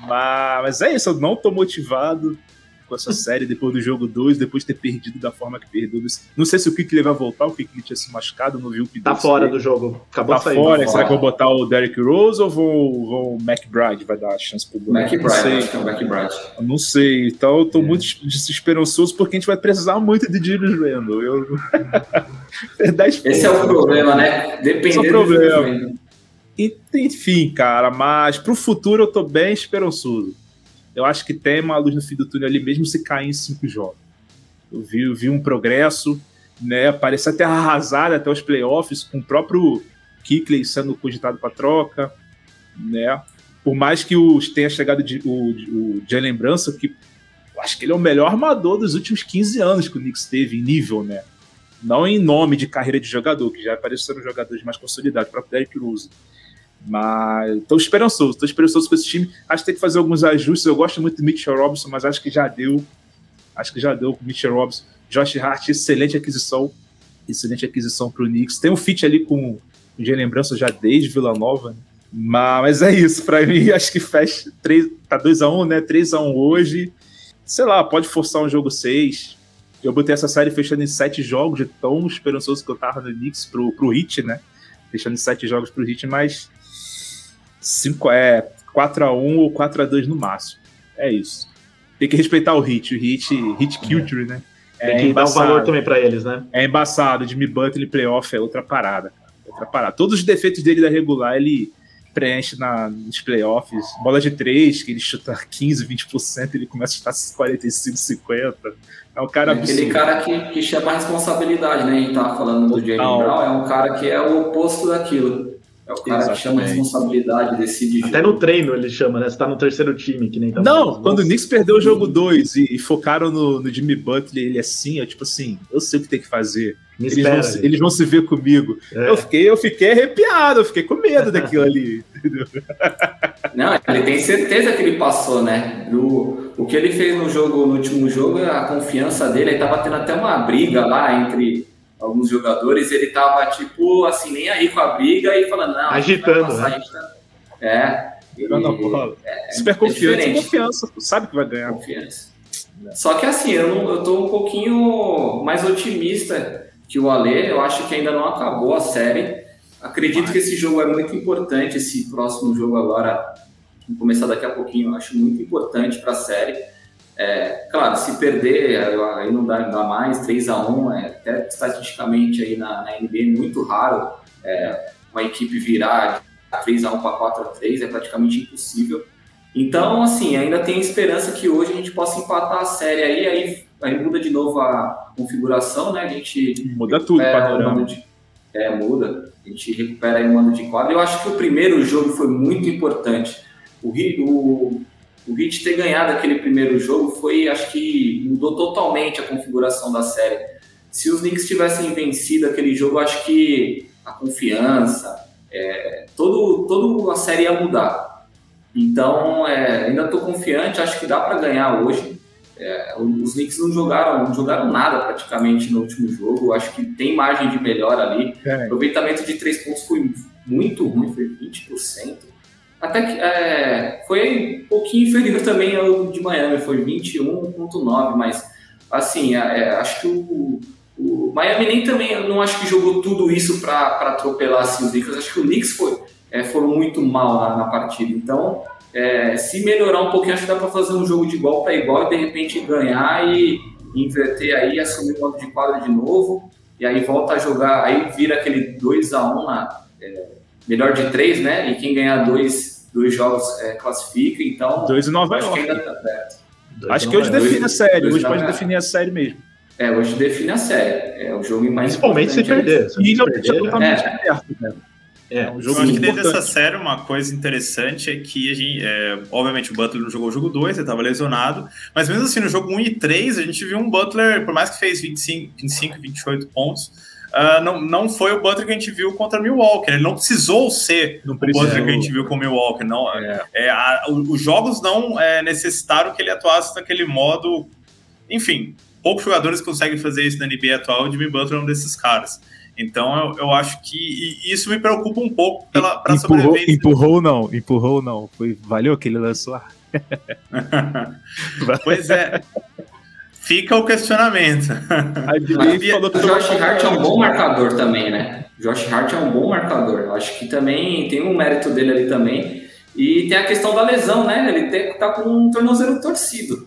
Mas, mas é isso, eu não tô motivado com essa série depois do jogo 2, depois de ter perdido da forma que perdeu. Não sei se o Kikli vai voltar, o Kikli tinha se machucado, não viu o que Tá fora do jogo. Acabou tá saindo. Fora. Tá Será que vou botar o Derrick Rose ou vou, vou o McBride? Vai dar a chance pro McBride, acho que é o McBride. não sei. Então eu tô é. muito esperançoso porque a gente vai precisar muito de Julius Randle. Eu... *laughs* Esse é o problema, né? Dependendo Esse é o problema. Enfim, cara, mas pro futuro eu tô bem esperançoso eu acho que tem uma luz no fim do túnel ali, mesmo se cair em cinco jogos. Eu vi, eu vi um progresso, né? Parece até arrasada até os playoffs, com o próprio Kickley sendo cogitado para troca, né? Por mais que os tenha chegado de, o, o Jalen Brunson, que eu acho que ele é o melhor armador dos últimos 15 anos que o Knicks teve em nível, né? Não em nome de carreira de jogador, que já apareceram jogadores mais consolidados, para Derrick Rose. Mas estou esperançoso, estou esperançoso com esse time. Acho que tem que fazer alguns ajustes. Eu gosto muito do Mitchell Robinson, mas acho que já deu. Acho que já deu com o Mitchell Robinson. Josh Hart, excelente aquisição. Excelente aquisição para o Knicks. Tem um fit ali com de lembrança já desde Vila Nova. Né? Mas é isso, para mim, *laughs* acho que fecha 3, tá 2x1, né? 3x1 hoje. Sei lá, pode forçar um jogo 6. Eu botei essa série fechando em 7 jogos, de tão esperançoso que eu tava no Knicks pro, pro Hit, né? Fechando em 7 jogos pro Hit, mas 5 é 4 a 1 ou 4 a 2 no máximo. É isso. Tem que respeitar o hit, o hit, hit culture, né? É Tem que embaçado. dar um valor também para eles, né? É embaçado. Jimmy Butler playoff é outra parada, cara. Outra parada. Todos os defeitos dele da regular, ele preenche na, nos playoffs. Bola de 3, que ele chuta 15, 20%, ele começa a chutar 45, 50%. É um cara é Aquele cara que, que chama a responsabilidade, né? A gente tava falando do Jalen Brown, é um cara que é o oposto daquilo. É o cara Exatamente. que chama a responsabilidade, decide. Até no treino ele chama, né? Você tá no terceiro time, que nem tá Não, quando o Knicks perdeu o jogo 2 e, e, focaram no, no, Jimmy Butler, ele assim, é tipo assim, eu sei o que tem que fazer. eles, espera, vão, eles vão se ver comigo. É. Eu, fiquei, eu fiquei arrepiado, eu fiquei com medo daquilo ali. *laughs* Não, ele tem certeza que ele passou, né? Do, o que ele fez no jogo, no último jogo, a confiança dele, aí tava tendo até uma briga lá entre alguns jogadores, ele tava, tipo, assim, nem aí com a briga e falando, não, agitando, passar, né? Tá... É. Jogando a bola. É, Super confiança, é confiança, sabe que vai ganhar. Confiança. Só que assim, eu, não, eu tô um pouquinho mais otimista que o Ale, eu acho que ainda não acabou a série. Acredito que esse jogo é muito importante, esse próximo jogo agora, vamos começar daqui a pouquinho, eu acho muito importante para a série. É, claro, se perder, aí não dá, dá mais, 3 a 1 é, até estatisticamente aí na, na NBA é muito raro é, uma equipe virar 3 a 1 para 4 a 3 é praticamente impossível. Então, assim, ainda tem esperança que hoje a gente possa empatar a série aí, aí, aí muda de novo a configuração, né? A gente muda tudo, panorama. De, é, muda. A gente recupera aí o mando de quadro. Eu acho que o primeiro jogo foi muito importante. O, o, o Heat ter ganhado aquele primeiro jogo foi, acho que mudou totalmente a configuração da série. Se os Knicks tivessem vencido aquele jogo, acho que a confiança, é, todo, toda a série ia mudar. Então, é, ainda estou confiante, acho que dá para ganhar hoje. É, os Knicks não jogaram, não jogaram nada praticamente no último jogo. Acho que tem margem de melhor ali. É. O aproveitamento de três pontos foi muito ruim, foi 20%. Até que é, foi um pouquinho inferior *laughs* também ao de Miami, foi 21,9%, mas assim, é, é, acho que o, o, Miami nem também, não acho que jogou tudo isso para atropelar assim, os Lakers. Acho que o Knicks foi, é, foram muito mal na, na partida. Então, é, se melhorar um pouquinho, acho que dá para fazer um jogo de igual para igual e de repente ganhar e inverter aí, assumir o modo de quadra de novo. E aí volta a jogar, aí vira aquele 2 a 1 na é, melhor de três, né? E quem ganhar dois, dois jogos é, classifica. Então, dois em Nova York. Que ainda tá perto. Acho que hoje define a série, hoje pode definir a série mesmo. É, hoje define a série. É o jogo mais Principalmente se perder. Se e não deixa totalmente é. perto, né? É, é um jogo Eu acho que dentro dessa série uma coisa interessante é que a gente, é, obviamente o Butler não jogou o jogo 2, ele estava lesionado, mas mesmo assim no jogo 1 um e 3 a gente viu um Butler, por mais que fez 25, 25 28 pontos, uh, não, não foi o Butler que a gente viu contra Milwaukee, ele não precisou ser não o Butler que a gente viu com o Milwaukee, não, é. é a, os jogos não é, necessitaram que ele atuasse naquele modo, enfim, poucos jogadores conseguem fazer isso na NBA atual, o Jimmy Butler é um desses caras. Então eu, eu acho que isso me preocupa um pouco pela pra empurrou, sobrevivência. Empurrou não, empurrou não. Foi, valeu que ele lançou. *laughs* pois é. Fica o questionamento. *laughs* o Josh Hart é um bom marcador também, né? Josh Hart é um bom marcador. Eu acho que também tem um mérito dele ali também. E tem a questão da lesão, né? Ele tem, tá com um tornozelo torcido.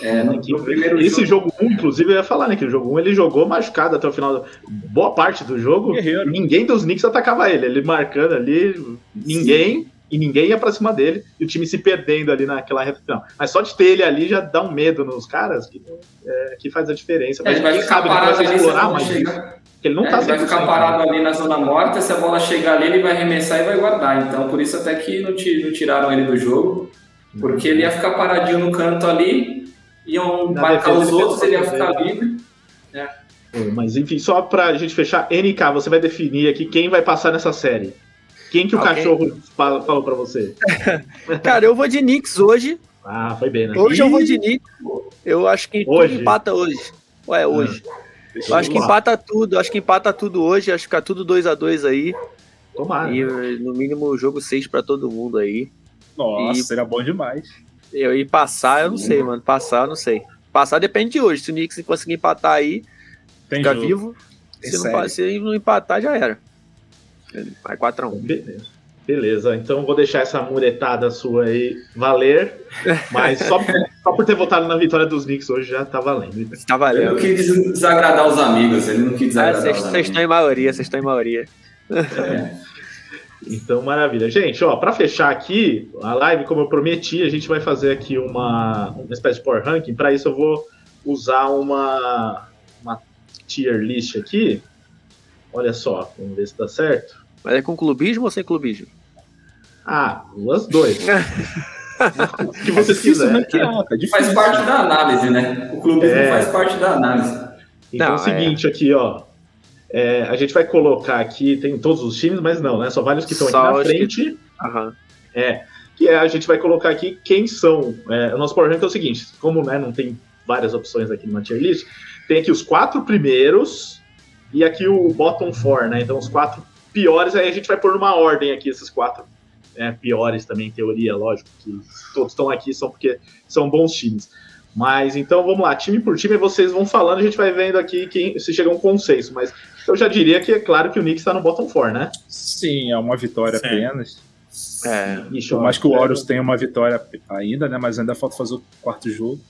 É, no, no primeiro Esse jogo 1, um, inclusive, eu ia falar, né? Que o jogo 1 um, ele jogou machucado até o final. Boa parte do jogo, Guerreiro. ninguém dos Knicks atacava ele. Ele marcando ali, ninguém. Sim. E ninguém ia pra cima dele, e o time se perdendo ali naquela reta final. Mas só de ter ele ali já dá um medo nos caras que, é, que faz a diferença. Mas é, vai ficar parado ali explorar mais Ele não é, tá ele vai ficar parado ali na zona morta, se a bola chegar ali, ele vai arremessar e vai guardar. Então, por isso até que não, não tiraram ele do jogo, porque ele ia ficar paradinho no canto ali, iam Na marcar os outros, ele ia ficar livre. É. Mas enfim, só pra gente fechar, NK, você vai definir aqui quem vai passar nessa série. Quem que o okay. cachorro falou pra você? *laughs* Cara, eu vou de Knicks hoje. Ah, foi bem, né? Hoje eu vou de Knicks. Eu acho que hoje. tudo empata hoje. Ué, ah. hoje. Ah, eu acho que empata tudo, acho que empata tudo hoje, acho que fica tudo 2 a 2 aí. Tomara. E no mínimo jogo 6 para todo mundo aí. Nossa, e... seria bom demais. Eu ir passar, eu não sei, mano. Passar, eu não sei. Passar depende de hoje. Se o Knicks conseguir empatar aí, Tem fica jogo. vivo. Se não, se não empatar, já era. Vai 4x1. Beleza. Beleza, então vou deixar essa muretada sua aí valer, mas só, só por ter votado na vitória dos Knicks hoje já tá valendo. Tá valendo. Ele não quis desagradar os amigos, ele não quis desagradar ah, Vocês estão em maioria, vocês estão em maioria. É. Então, maravilha. Gente, ó, para fechar aqui a live, como eu prometi, a gente vai fazer aqui uma, uma espécie de power ranking. Para isso, eu vou usar uma, uma tier list aqui. Olha só, vamos ver se dá certo. Mas é com clubismo ou sem clubismo? Ah, as dois. *laughs* que você quiser. Né? É faz parte da análise, né? O clubismo é... faz parte da análise. Então, Não, é o seguinte é... aqui, ó. É, a gente vai colocar aqui, tem todos os times, mas não, né? Só vários que estão aqui na frente. Que... Uhum. É. que é, a gente vai colocar aqui quem são. É, o nosso Rank é o seguinte: como né, não tem várias opções aqui no tier list, tem aqui os quatro primeiros e aqui o bottom four, né? Então os quatro piores, aí a gente vai pôr numa ordem aqui esses quatro é, piores também, em teoria, lógico, que todos estão aqui são porque são bons times. Mas então vamos lá, time por time, vocês vão falando, a gente vai vendo aqui quem, se chega a um consenso. Mas eu já diria que é claro que o Knicks está no bottom four, né? Sim, é uma vitória Sim. apenas. É, Ixi, Por mais que o Warriors tenha uma vitória ainda, né? Mas ainda falta fazer o quarto jogo.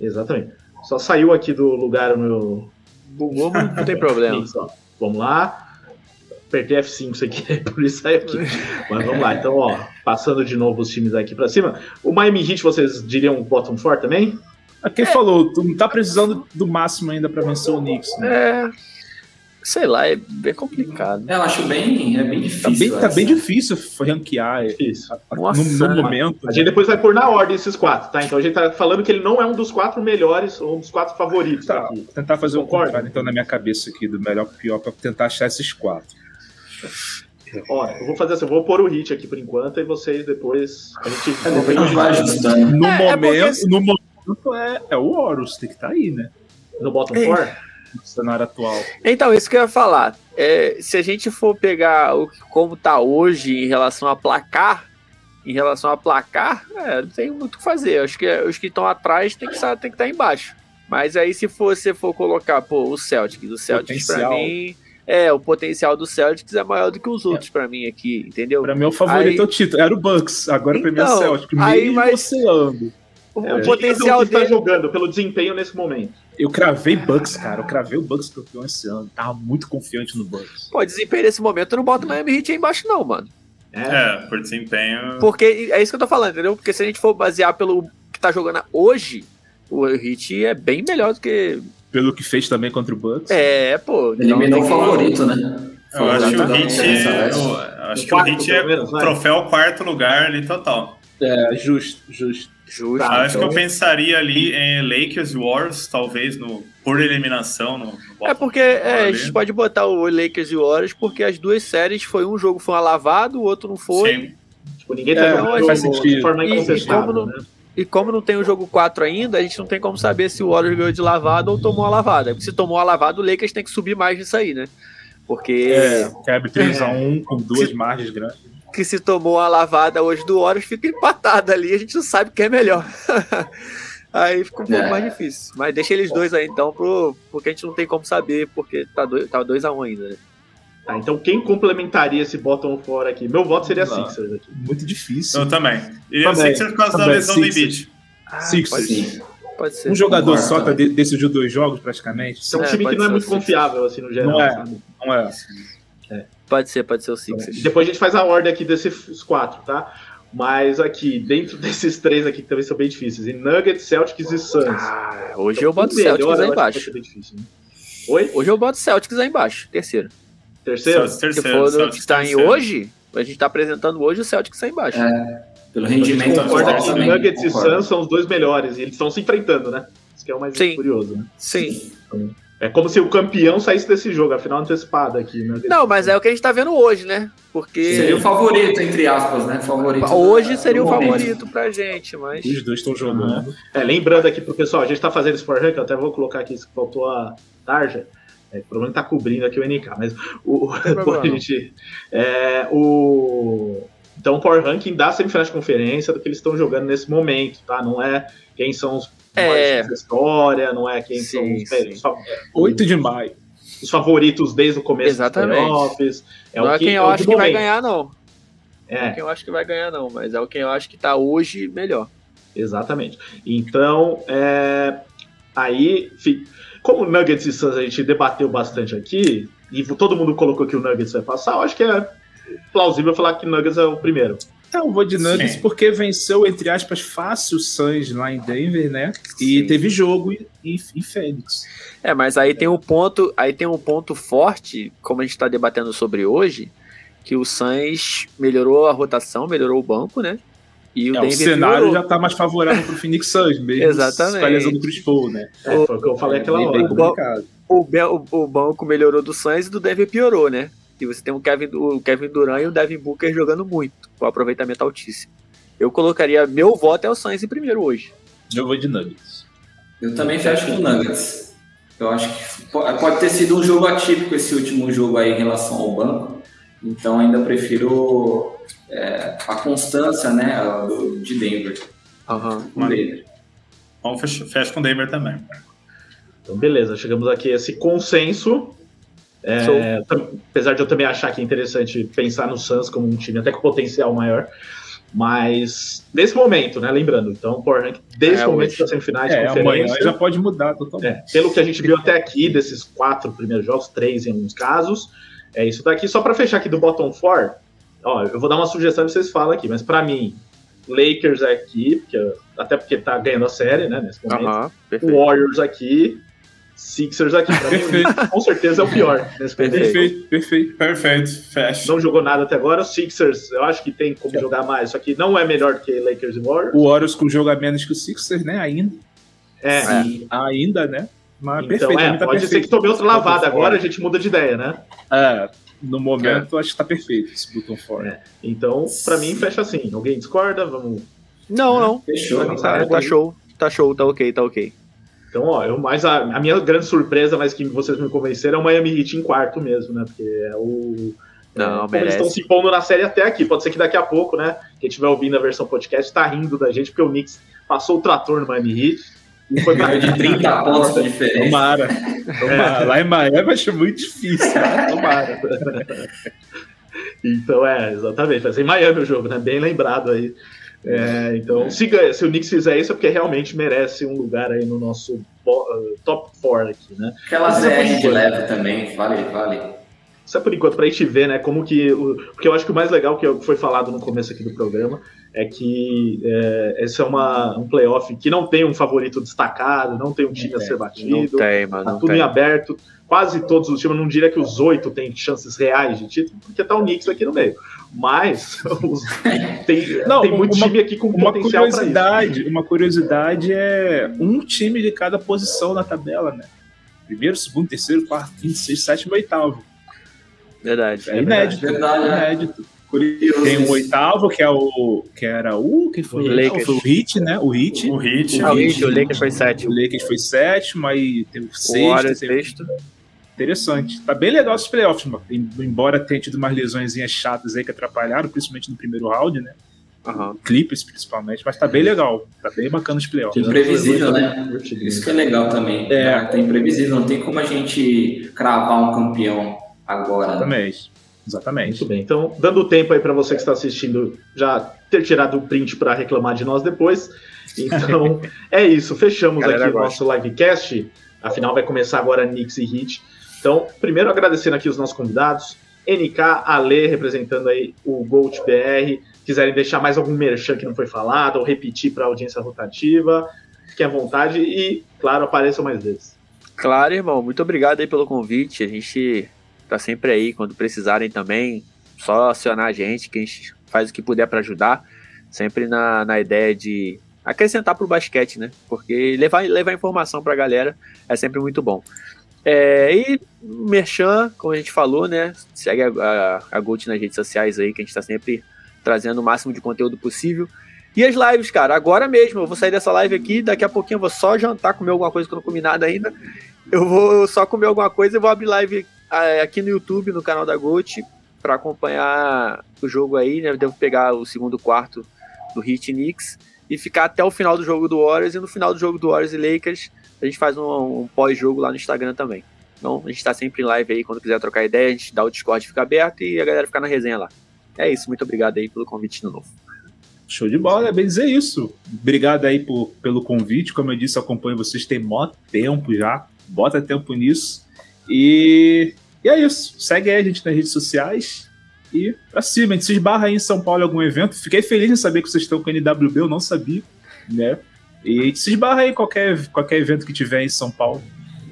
Exatamente. Só saiu aqui do lugar o meu. Bugou, mas não tem problema. Vamos lá. Apertei F5 isso aqui, *laughs* por isso saiu aqui. Mas vamos lá, então, ó, passando de novo os times aqui pra cima. O Miami Heat, vocês diriam bottom four também? Quem falou? Tu não tá precisando do máximo ainda pra vencer o Knicks. Né? É sei lá, é bem complicado. É, eu acho bem, é bem tá difícil. Tá bem, tá bem difícil ranquear é difícil. No, no, momento. A né? gente depois vai pôr na ordem esses quatro, tá? Então a gente tá falando que ele não é um dos quatro melhores ou um dos quatro favoritos. Tá, aqui. tentar fazer Concordo? um corte então, na minha cabeça aqui, do melhor pro pior, pra tentar achar esses quatro. Ó, eu vou fazer assim, eu vou pôr o hit aqui por enquanto e vocês depois. A gente, é, vai ajustando. No, é, momento, é porque... no momento é, é o Horus, tem que estar tá aí, né? No bottom 4? no cenário atual. Então, isso que eu ia falar. É, se a gente for pegar o como está hoje em relação a placar, em relação a placar, é, não tem muito o que fazer. Acho que é, os que estão atrás tem que estar tem que tá embaixo. Mas aí se você for, for colocar, pô, o Celtic, o Celtic para mim, é, o potencial do Celtics é maior do que os outros é. para mim aqui, entendeu? Para mim é o favorito é o título, era o Bucks, agora então, para mim é o então, Celtic, aí, mesmo mas... O, é, então, o potencial tá dele... está jogando pelo desempenho nesse momento. Eu cravei Bucks, cara. Eu cravei o Bucks campeão esse ano. Tava muito confiante no Bucks. Pô, desempenho nesse momento, eu não boto o Miami Heat aí embaixo, não, mano. É, É, por desempenho. Porque é isso que eu tô falando, entendeu? Porque se a gente for basear pelo que tá jogando hoje, o Heat é bem melhor do que. Pelo que fez também contra o Bucks. É, pô. Eliminou o favorito, né? Eu acho que o Hit, eu acho O que o Hit é troféu quarto lugar ali total. É, justo, justo. Justo. Tá, eu acho então- que eu pensaria ali em Lakers e Warriors, talvez no por eliminação no, no É porque é, a gente pode botar o Lakers e o Warriors porque as duas séries foi um jogo foi uma lavada, o outro não foi. Sim. tipo, ninguém tá É, jogando faz sentido. forma E- e não- né? E como não tem o jogo 4 ainda, a gente não tem como saber se o Warriors ganhou de lavada ou tomou a lavada. Porque se tomou a lavada, o Lakers tem que subir mais nisso aí, né? Porque É, quebra 3x1 com duas margens grandes. Que se tomou a lavada hoje do Warriors fica empatado ali, a gente não sabe quem é melhor. *laughs* aí fica um pouco É. mais difícil. Mas deixa eles dois aí então, pro, porque a gente não tem como saber, porque tá 2 tá dois a 1 um ainda, né? Tá, então quem complementaria esse bottom fora aqui? Meu voto seria Não. Sixers aqui. Muito difícil. Eu também. Iria Também, Sixers por causa da também, lesão do Sixers. Embiid. Ah, Sixers. pode, Sim. pode ser. Um jogador Concordo só tá decidiu dois jogos, praticamente. É um É, time que não é muito confiável, assim, no geral, Não é. sabe? Não é? Pode ser, pode ser o Sixers. E depois a gente faz a ordem aqui desses quatro, tá? Mas aqui, dentro *laughs* desses três aqui, que também são bem difíceis, em Nuggets, Celtics e Suns. Ah, hoje eu boto O melhor, Celtics eu aí embaixo. difícil, né? Oi? Hoje eu boto Celtics aí embaixo, terceiro. Terceiro? Se Terceiro, for Celtics que tá em hoje, a gente tá apresentando hoje o Celtics aí embaixo. É, pelo rendimento atual que também. Nuggets e concordo. Suns são os dois melhores, e eles estão se enfrentando, né? Isso que é o mais Sim. curioso, né? Sim. É como se o campeão saísse desse jogo, afinal antecipada aqui, né? Não, mas é o que a gente tá vendo hoje, né? Porque Seria o favorito, entre aspas, né? Favorito hoje do- seria o do momento. favorito pra gente, mas. Os dois estão jogando. É, lembrando aqui pro pessoal, a gente tá fazendo esse Power Rank, eu até vou colocar aqui se faltou a tarja. É, provavelmente tá cobrindo aqui o NK, mas o, *laughs* problema, a gente, é, o então o Power Ranking da semifinal de conferência do que eles estão jogando nesse momento, tá? Não é quem são os É. times da história, não é quem são Sim, os, sim. os fa- 8 de maio. os favoritos desde o começo Exatamente. dos playoffs. É não o é que, quem é eu o acho que vai ganhar, não. Não é É, quem eu acho que vai ganhar, não. Mas é o quem eu acho que tá hoje melhor. Exatamente. Então, é, aí, fi- como o Nuggets e Suns a gente debateu bastante aqui, e todo mundo colocou que o Nuggets vai passar, eu acho que é plausível falar que o Nuggets é o primeiro. Então, eu vou de Nuggets Sim. porque venceu, entre aspas, fácil o Suns lá em Denver, né? E Sim. teve jogo em, em, Fênix. É, mas aí tem um ponto, aí tem um ponto forte, como a gente tá debatendo sobre hoje, que o Suns melhorou a rotação, melhorou o banco, né? E o É, o cenário piorou. já tá mais favorável pro Phoenix Suns, mesmo Exatamente. com a lesão do Chris Paul, né? É, foi o que eu falei aquela bem, hora. o, o, o banco melhorou do Suns e do Denver piorou, né? E você tem o Kevin, o Kevin Durant e o Devin Booker jogando muito, com aproveitamento altíssimo. eu colocaria. Meu voto é o Suns em primeiro hoje. Eu vou de Nuggets. Eu também fecho com o Nuggets. Eu acho que pode ter sido um jogo atípico esse último jogo aí em relação ao banco. Então ainda prefiro é, a constância né, de Denver. Uhum. Com Denver. Bom, fecha com Denver também. Então, beleza, chegamos aqui a esse consenso. É, apesar de eu também achar que é interessante pensar no Suns como um time até com potencial maior. Mas nesse momento, né? Lembrando, então, por desde é, o momento das semifinais é, de conferência. já pode mudar totalmente. É, pelo que a gente viu até aqui, desses quatro primeiros jogos, três em alguns casos, é isso daqui. Só para fechar aqui do bottom four, ó, eu vou dar uma sugestão e vocês falam aqui, mas para mim, Lakers aqui, porque, até porque tá ganhando a série, né, nesse momento. Uh -huh, Warriors aqui, Sixers aqui, pra mim, com certeza é o pior nesse. Perfeito, perfeito, perfeito, fecha. Não jogou nada até agora. O Sixers, eu acho que tem como jogar mais, só que não é melhor que Lakers e Warriors. O Warriors com jogo a menos que o Sixers, né, ainda. É. Sim, ainda, né? Mas então, perfeito, é, tá pode perfeito. ser que tome outra lavada agora, a gente muda de ideia, né? É, no momento, é. acho que tá perfeito esse botão fora. É. Então, pra mim, fecha assim. Alguém discorda? Vamos. Não, não. Fechou. Tá, tá show. Tá show, tá ok, tá ok. Então, ó, eu mais a, a, minha grande surpresa, mas que vocês me convenceram, é o Miami Heat em quarto mesmo, né? Porque é o. Não, é, eles estão se pondo na série até aqui. Pode ser que daqui a pouco, né? Quem estiver ouvindo a versão podcast tá rindo da gente, porque o Knicks passou o trator no Miami Heat. E foi mais de 30 pontos de diferença. Tomara. Tomara. Lá em Miami acho muito difícil. Né? Tomara. *laughs* então, é, exatamente. Vai ser em Miami o jogo, né? Bem lembrado aí. É, então, é. Se, se, o Knicks fizer isso, é porque realmente merece um lugar aí no nosso uh, top 4 aqui, né? Aquela ZR de leve também, vale, vale. Isso é por enquanto, pra gente ver, né, como que... O, porque eu acho que o mais legal que foi falado no começo aqui do programa é que é, esse é uma, um playoff que não tem um favorito destacado, não tem um time é, a ser batido. Não tem, mano. Tá tudo tem. em aberto. Quase todos os times, não diria que os oito têm chances reais de título, porque tá o Knicks aqui no meio. Mas tem, *laughs* não, tem muito uma, time aqui com uma potencial curiosidade, Uma curiosidade é um time de cada posição na tabela, né? Primeiro, segundo, terceiro, quarto, quinto, sexto, sétimo, oitavo. Verdade. É, inédito. Verdade, é inédito. Curioso. Tem um oitavo, que é o. que era o. que foi? O, Lakers. foi o Hit, né? O Hit. O Hit. O, Hit, o Lakers foi sétimo. O Lakers foi sétimo, aí tem o sexto. O sexto. Interessante. Tá bem legal esses playoffs, mano. Embora tenha tido umas lesões chatas aí que atrapalharam, principalmente no primeiro round, né? Uhum. Clippers, principalmente, mas tá bem legal. Tá bem bacana os playoffs. Imprevisível, né? Isso que é legal também. É. Tá imprevisível, não tem como a gente cravar um campeão agora. Exatamente. Exatamente. Muito bem. Então, dando tempo aí para você que está assistindo já ter tirado o print para reclamar de nós depois. Então, *laughs* é isso. Fechamos Galera aqui o nosso livecast. Afinal, vai começar agora Nix e Hit. Então, primeiro agradecendo aqui os nossos convidados, NK, Ale, representando aí o Gold BR. Quiserem deixar mais algum merchan que não foi falado, ou repetir para a audiência rotativa, fiquem à vontade e, claro, apareçam mais vezes. Claro, irmão. Muito obrigado aí pelo convite. A gente tá sempre aí quando precisarem também. Só acionar a gente, que a gente faz o que puder para ajudar. Sempre na, na ideia de acrescentar pro basquete, né? Porque levar, levar informação pra galera é sempre muito bom. É, e Merchan, como a gente falou, né? Segue a, a, a Gold nas redes sociais aí, que a gente tá sempre trazendo o máximo de conteúdo possível. E as lives, cara, agora mesmo, eu vou sair dessa live aqui, daqui a pouquinho eu vou só jantar, comer alguma coisa que eu não comi nada ainda. Eu vou só comer alguma coisa e vou abrir live é, aqui no YouTube, no canal da Gold, para acompanhar o jogo aí, né? Eu devo pegar o segundo quarto do Heat Knicks e ficar até o final do jogo do Warriors. E no final do jogo do Warriors e Lakers, a gente faz um, um pós-jogo lá no Instagram também. Então a gente está sempre em live aí, quando quiser trocar ideia, a gente dá o Discord, fica aberto e a galera fica na resenha lá. É isso, muito obrigado aí pelo convite de novo. Show de bola, é bem dizer isso. Obrigado aí por, pelo convite. Como eu disse, acompanho vocês tem mó tempo já. Bota tempo nisso. E, e é isso. Segue aí a gente nas redes sociais. E pra cima, a gente se esbarra aí em São Paulo em algum evento. Fiquei feliz em saber que vocês estão com o NWB, eu não sabia, né? E a gente se esbarra aí qualquer, qualquer evento que tiver em São Paulo.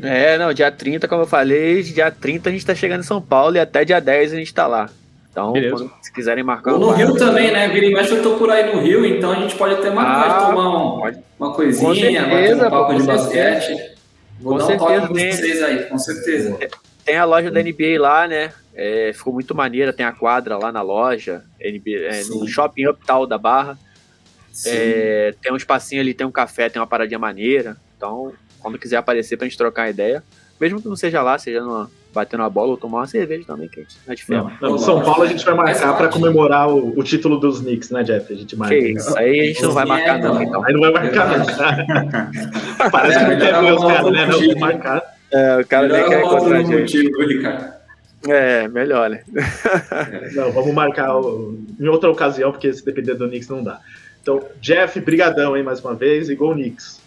É, não, dia 30, como eu falei, dia 30 a gente tá chegando em São Paulo e até dia 10 a gente tá lá. Então, quando, se quiserem marcar. Ou no Rio também, né? Vira e mexe, eu tô por aí no Rio, então a gente pode até marcar ah, tomar um, uma coisinha, certeza, um papo de basquete. Vou com dar um certeza, toque pra vocês aí, com certeza. Tem a loja da NBA lá, né? É, ficou muito maneira, tem a quadra lá na loja, NBA, é, no Shopping Uptown da Barra. É, tem um espacinho ali, tem um café, tem uma paradinha maneira. Então, quando quiser aparecer pra gente trocar ideia, mesmo que não seja lá, seja numa, batendo a bola ou tomar uma cerveja também, que a gente é de ferro. Não, não, São Paulo a gente vai marcar para comemorar o, o, título dos Knicks, né, Jeff? A gente marca. Que isso, aí a gente não vai marcar, não. Então. Aí não vai marcar, não. *laughs* Parece que não quer ver os caras, né? Não, vai marcar. É, o cara nem quer encontrar a gente. É, melhor, né? não, vamos marcar o, em outra ocasião, porque se depender do Knicks não dá. Então, Jeff, brigadão, hein, mais uma vez, e Gol Knicks.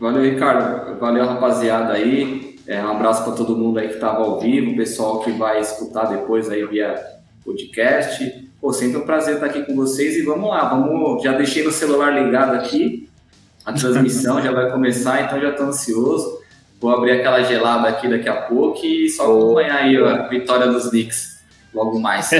Valeu, Ricardo. Valeu, rapaziada aí. É, um abraço para todo mundo aí que estava ao vivo, o pessoal que vai escutar depois aí via podcast. Pô, sempre um prazer estar aqui com vocês e vamos lá, vamos. Já deixei no celular ligado aqui, a transmissão já vai começar, então já estou ansioso. Vou abrir aquela gelada aqui daqui a pouco e só acompanhar aí a vitória dos Knicks logo mais.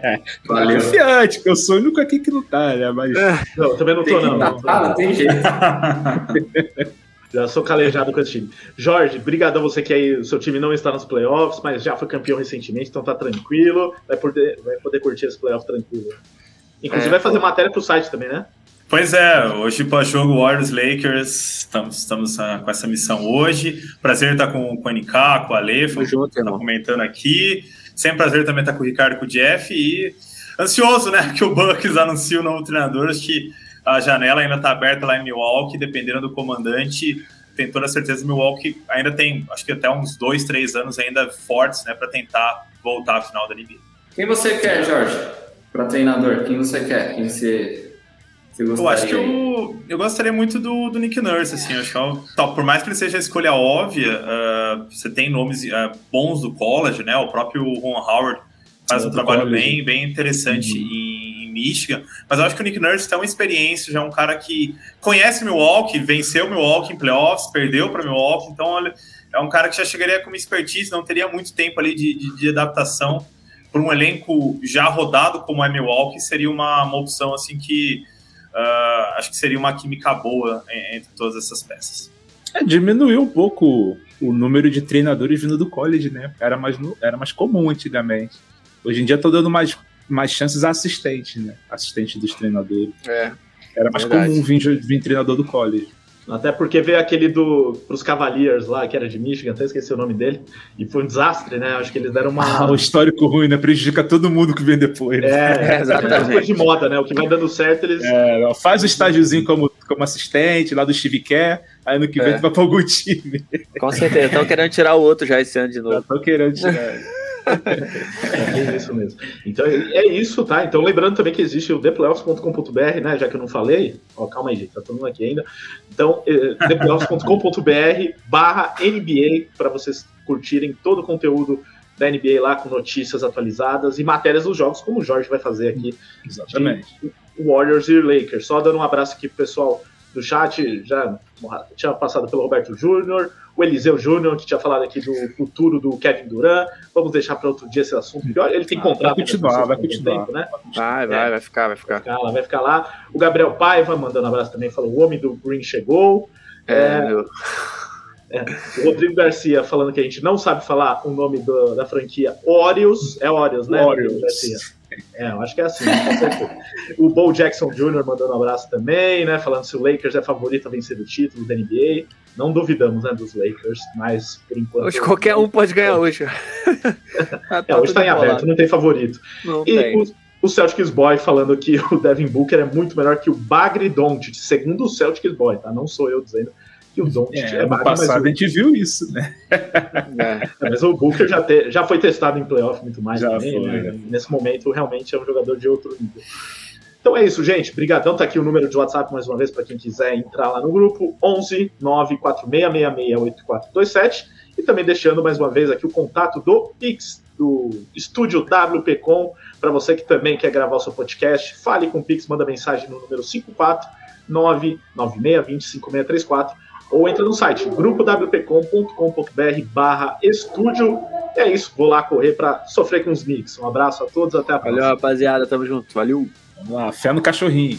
*laughs* Valeu. Confiante, porque eu sou o único aqui que não tá, né? Mas. Não, também não tô, não. Tá, tá, não tem jeito. *laughs* Já sou calejado com esse time. Jorge, obrigado a você que aí o seu time não está nos playoffs, mas já foi campeão recentemente, então tá tranquilo. Vai poder, vai poder curtir esse playoff tranquilo. Inclusive é, vai fazer pô. matéria pro site também, né? Pois é, hoje pós-jogo Warriors Lakers, estamos, estamos uh, com essa missão hoje. Prazer estar com, com o NK, com o Aleph, tá comentando aqui. Sempre prazer também estar com o Ricardo com o Jeff. E ansioso, né, *laughs* que o Bucks anuncie o novo treinador. Acho que a janela ainda está aberta lá em Milwaukee, dependendo do comandante. Tem toda a certeza que Milwaukee ainda tem, acho que até uns dois, três anos ainda fortes, né, para tentar voltar à final da NBA. Quem você quer, Jorge, para treinador? Quem você quer? Quem você? Eu acho que eu, eu gostaria muito do, do Nick Nurse, assim, acho que é o, top. por mais que ele seja a escolha óbvia, uh, você tem nomes uh, bons do college, né, o próprio Ron Howard faz é, um trabalho college. bem, bem interessante uhum. em Michigan, mas eu acho que o Nick Nurse tem uma experiência, já é um cara que conhece Milwaukee, venceu Milwaukee em playoffs, perdeu para Milwaukee, então olha, é um cara que já chegaria com uma expertise, não teria muito tempo ali de, de, de adaptação para um elenco já rodado como é Milwaukee, seria uma, uma opção assim que uh, acho que seria uma química boa entre todas essas peças. É, diminuiu um pouco o número de treinadores vindo do college, né? Era mais, era mais comum antigamente. Hoje em dia estou dando mais mais chances assistente, né? Assistente dos treinadores. É. Era mais verdade. comum vir, vir treinador do college. Até porque veio aquele do pros Cavaliers lá, que era de Michigan, até esqueci o nome dele, e foi um desastre, né? Acho que eles deram uma. Ah, *laughs* o histórico ruim, né? Prejudica todo mundo que vem depois. Né? *laughs* É, é exatamente. É de moda, né? O que vai dando certo, eles. É, faz o estágiozinho como, como assistente lá do Steve Kerr, aí no que vem é. tu vai pra algum time. Com certeza, estão querendo tirar o outro já esse ano de novo. Estão querendo tirar. *laughs* é isso mesmo. Então é isso, tá? Então lembrando também que existe o theplayoffs.com.br, né? Já que eu não falei. Ó, calma aí, gente, tá todo mundo aqui ainda. Então, é, theplayoffs.com.br barra NBA para vocês curtirem todo o conteúdo da NBA lá com notícias atualizadas e matérias dos jogos, como o Jorge vai fazer aqui. Exatamente. Warriors e Lakers. Só dando um abraço aqui pro pessoal do chat, já tinha passado pelo Roberto Júnior, o Eliseu Júnior, que tinha falado aqui do futuro do Kevin Durant. Vamos deixar para outro dia esse assunto. Ele tem contrato. Vai continuar, vai continuar. Tempo, né? Vai, vai, é, vai ficar, vai ficar. Vai ficar, lá, vai ficar lá. O Gabriel Paiva, mandando um abraço também, falou: o homem do Green chegou. É, é, meu. É. O Rodrigo Garcia falando que a gente não sabe falar o nome do, da franquia Orios. É Orios, né? Orios. É, eu acho que é assim. o Bo Jackson Jr. mandando um abraço também, né? Falando se o Lakers é favorito a vencer o título da NBA. Não duvidamos, né, dos Lakers, mas por enquanto. Hoje qualquer um pode ganhar hoje. *laughs* é, hoje tá em aberto, não tem favorito. Não e tem. O, o Celtics Boy falando que *laughs* o Devin Booker é muito melhor que o Bagre Doncic, segundo o Celtics Boy, tá? Não sou eu dizendo que o Doncic é, é Bagre, passado mas a gente viu isso, né? É, mas o Booker já, te, já foi testado em playoff muito mais já também, foi, né? Nesse momento realmente é um jogador de outro nível. Então é isso, gente. Obrigadão. Tá aqui o número de WhatsApp mais uma vez para quem quiser entrar lá no grupo: 11 946668427. E também deixando mais uma vez aqui o contato do Pix, do estúdio WPcom, para você que também quer gravar o seu podcast. Fale com o Pix, manda mensagem no número 54996205634 ou entra no site grupowpcom.com.br barra estúdio. E é isso, vou lá correr para sofrer com os mix. Um abraço a todos, até a próxima. Valeu, rapaziada, tamo junto. Valeu. Vamos lá, fé no cachorrinho.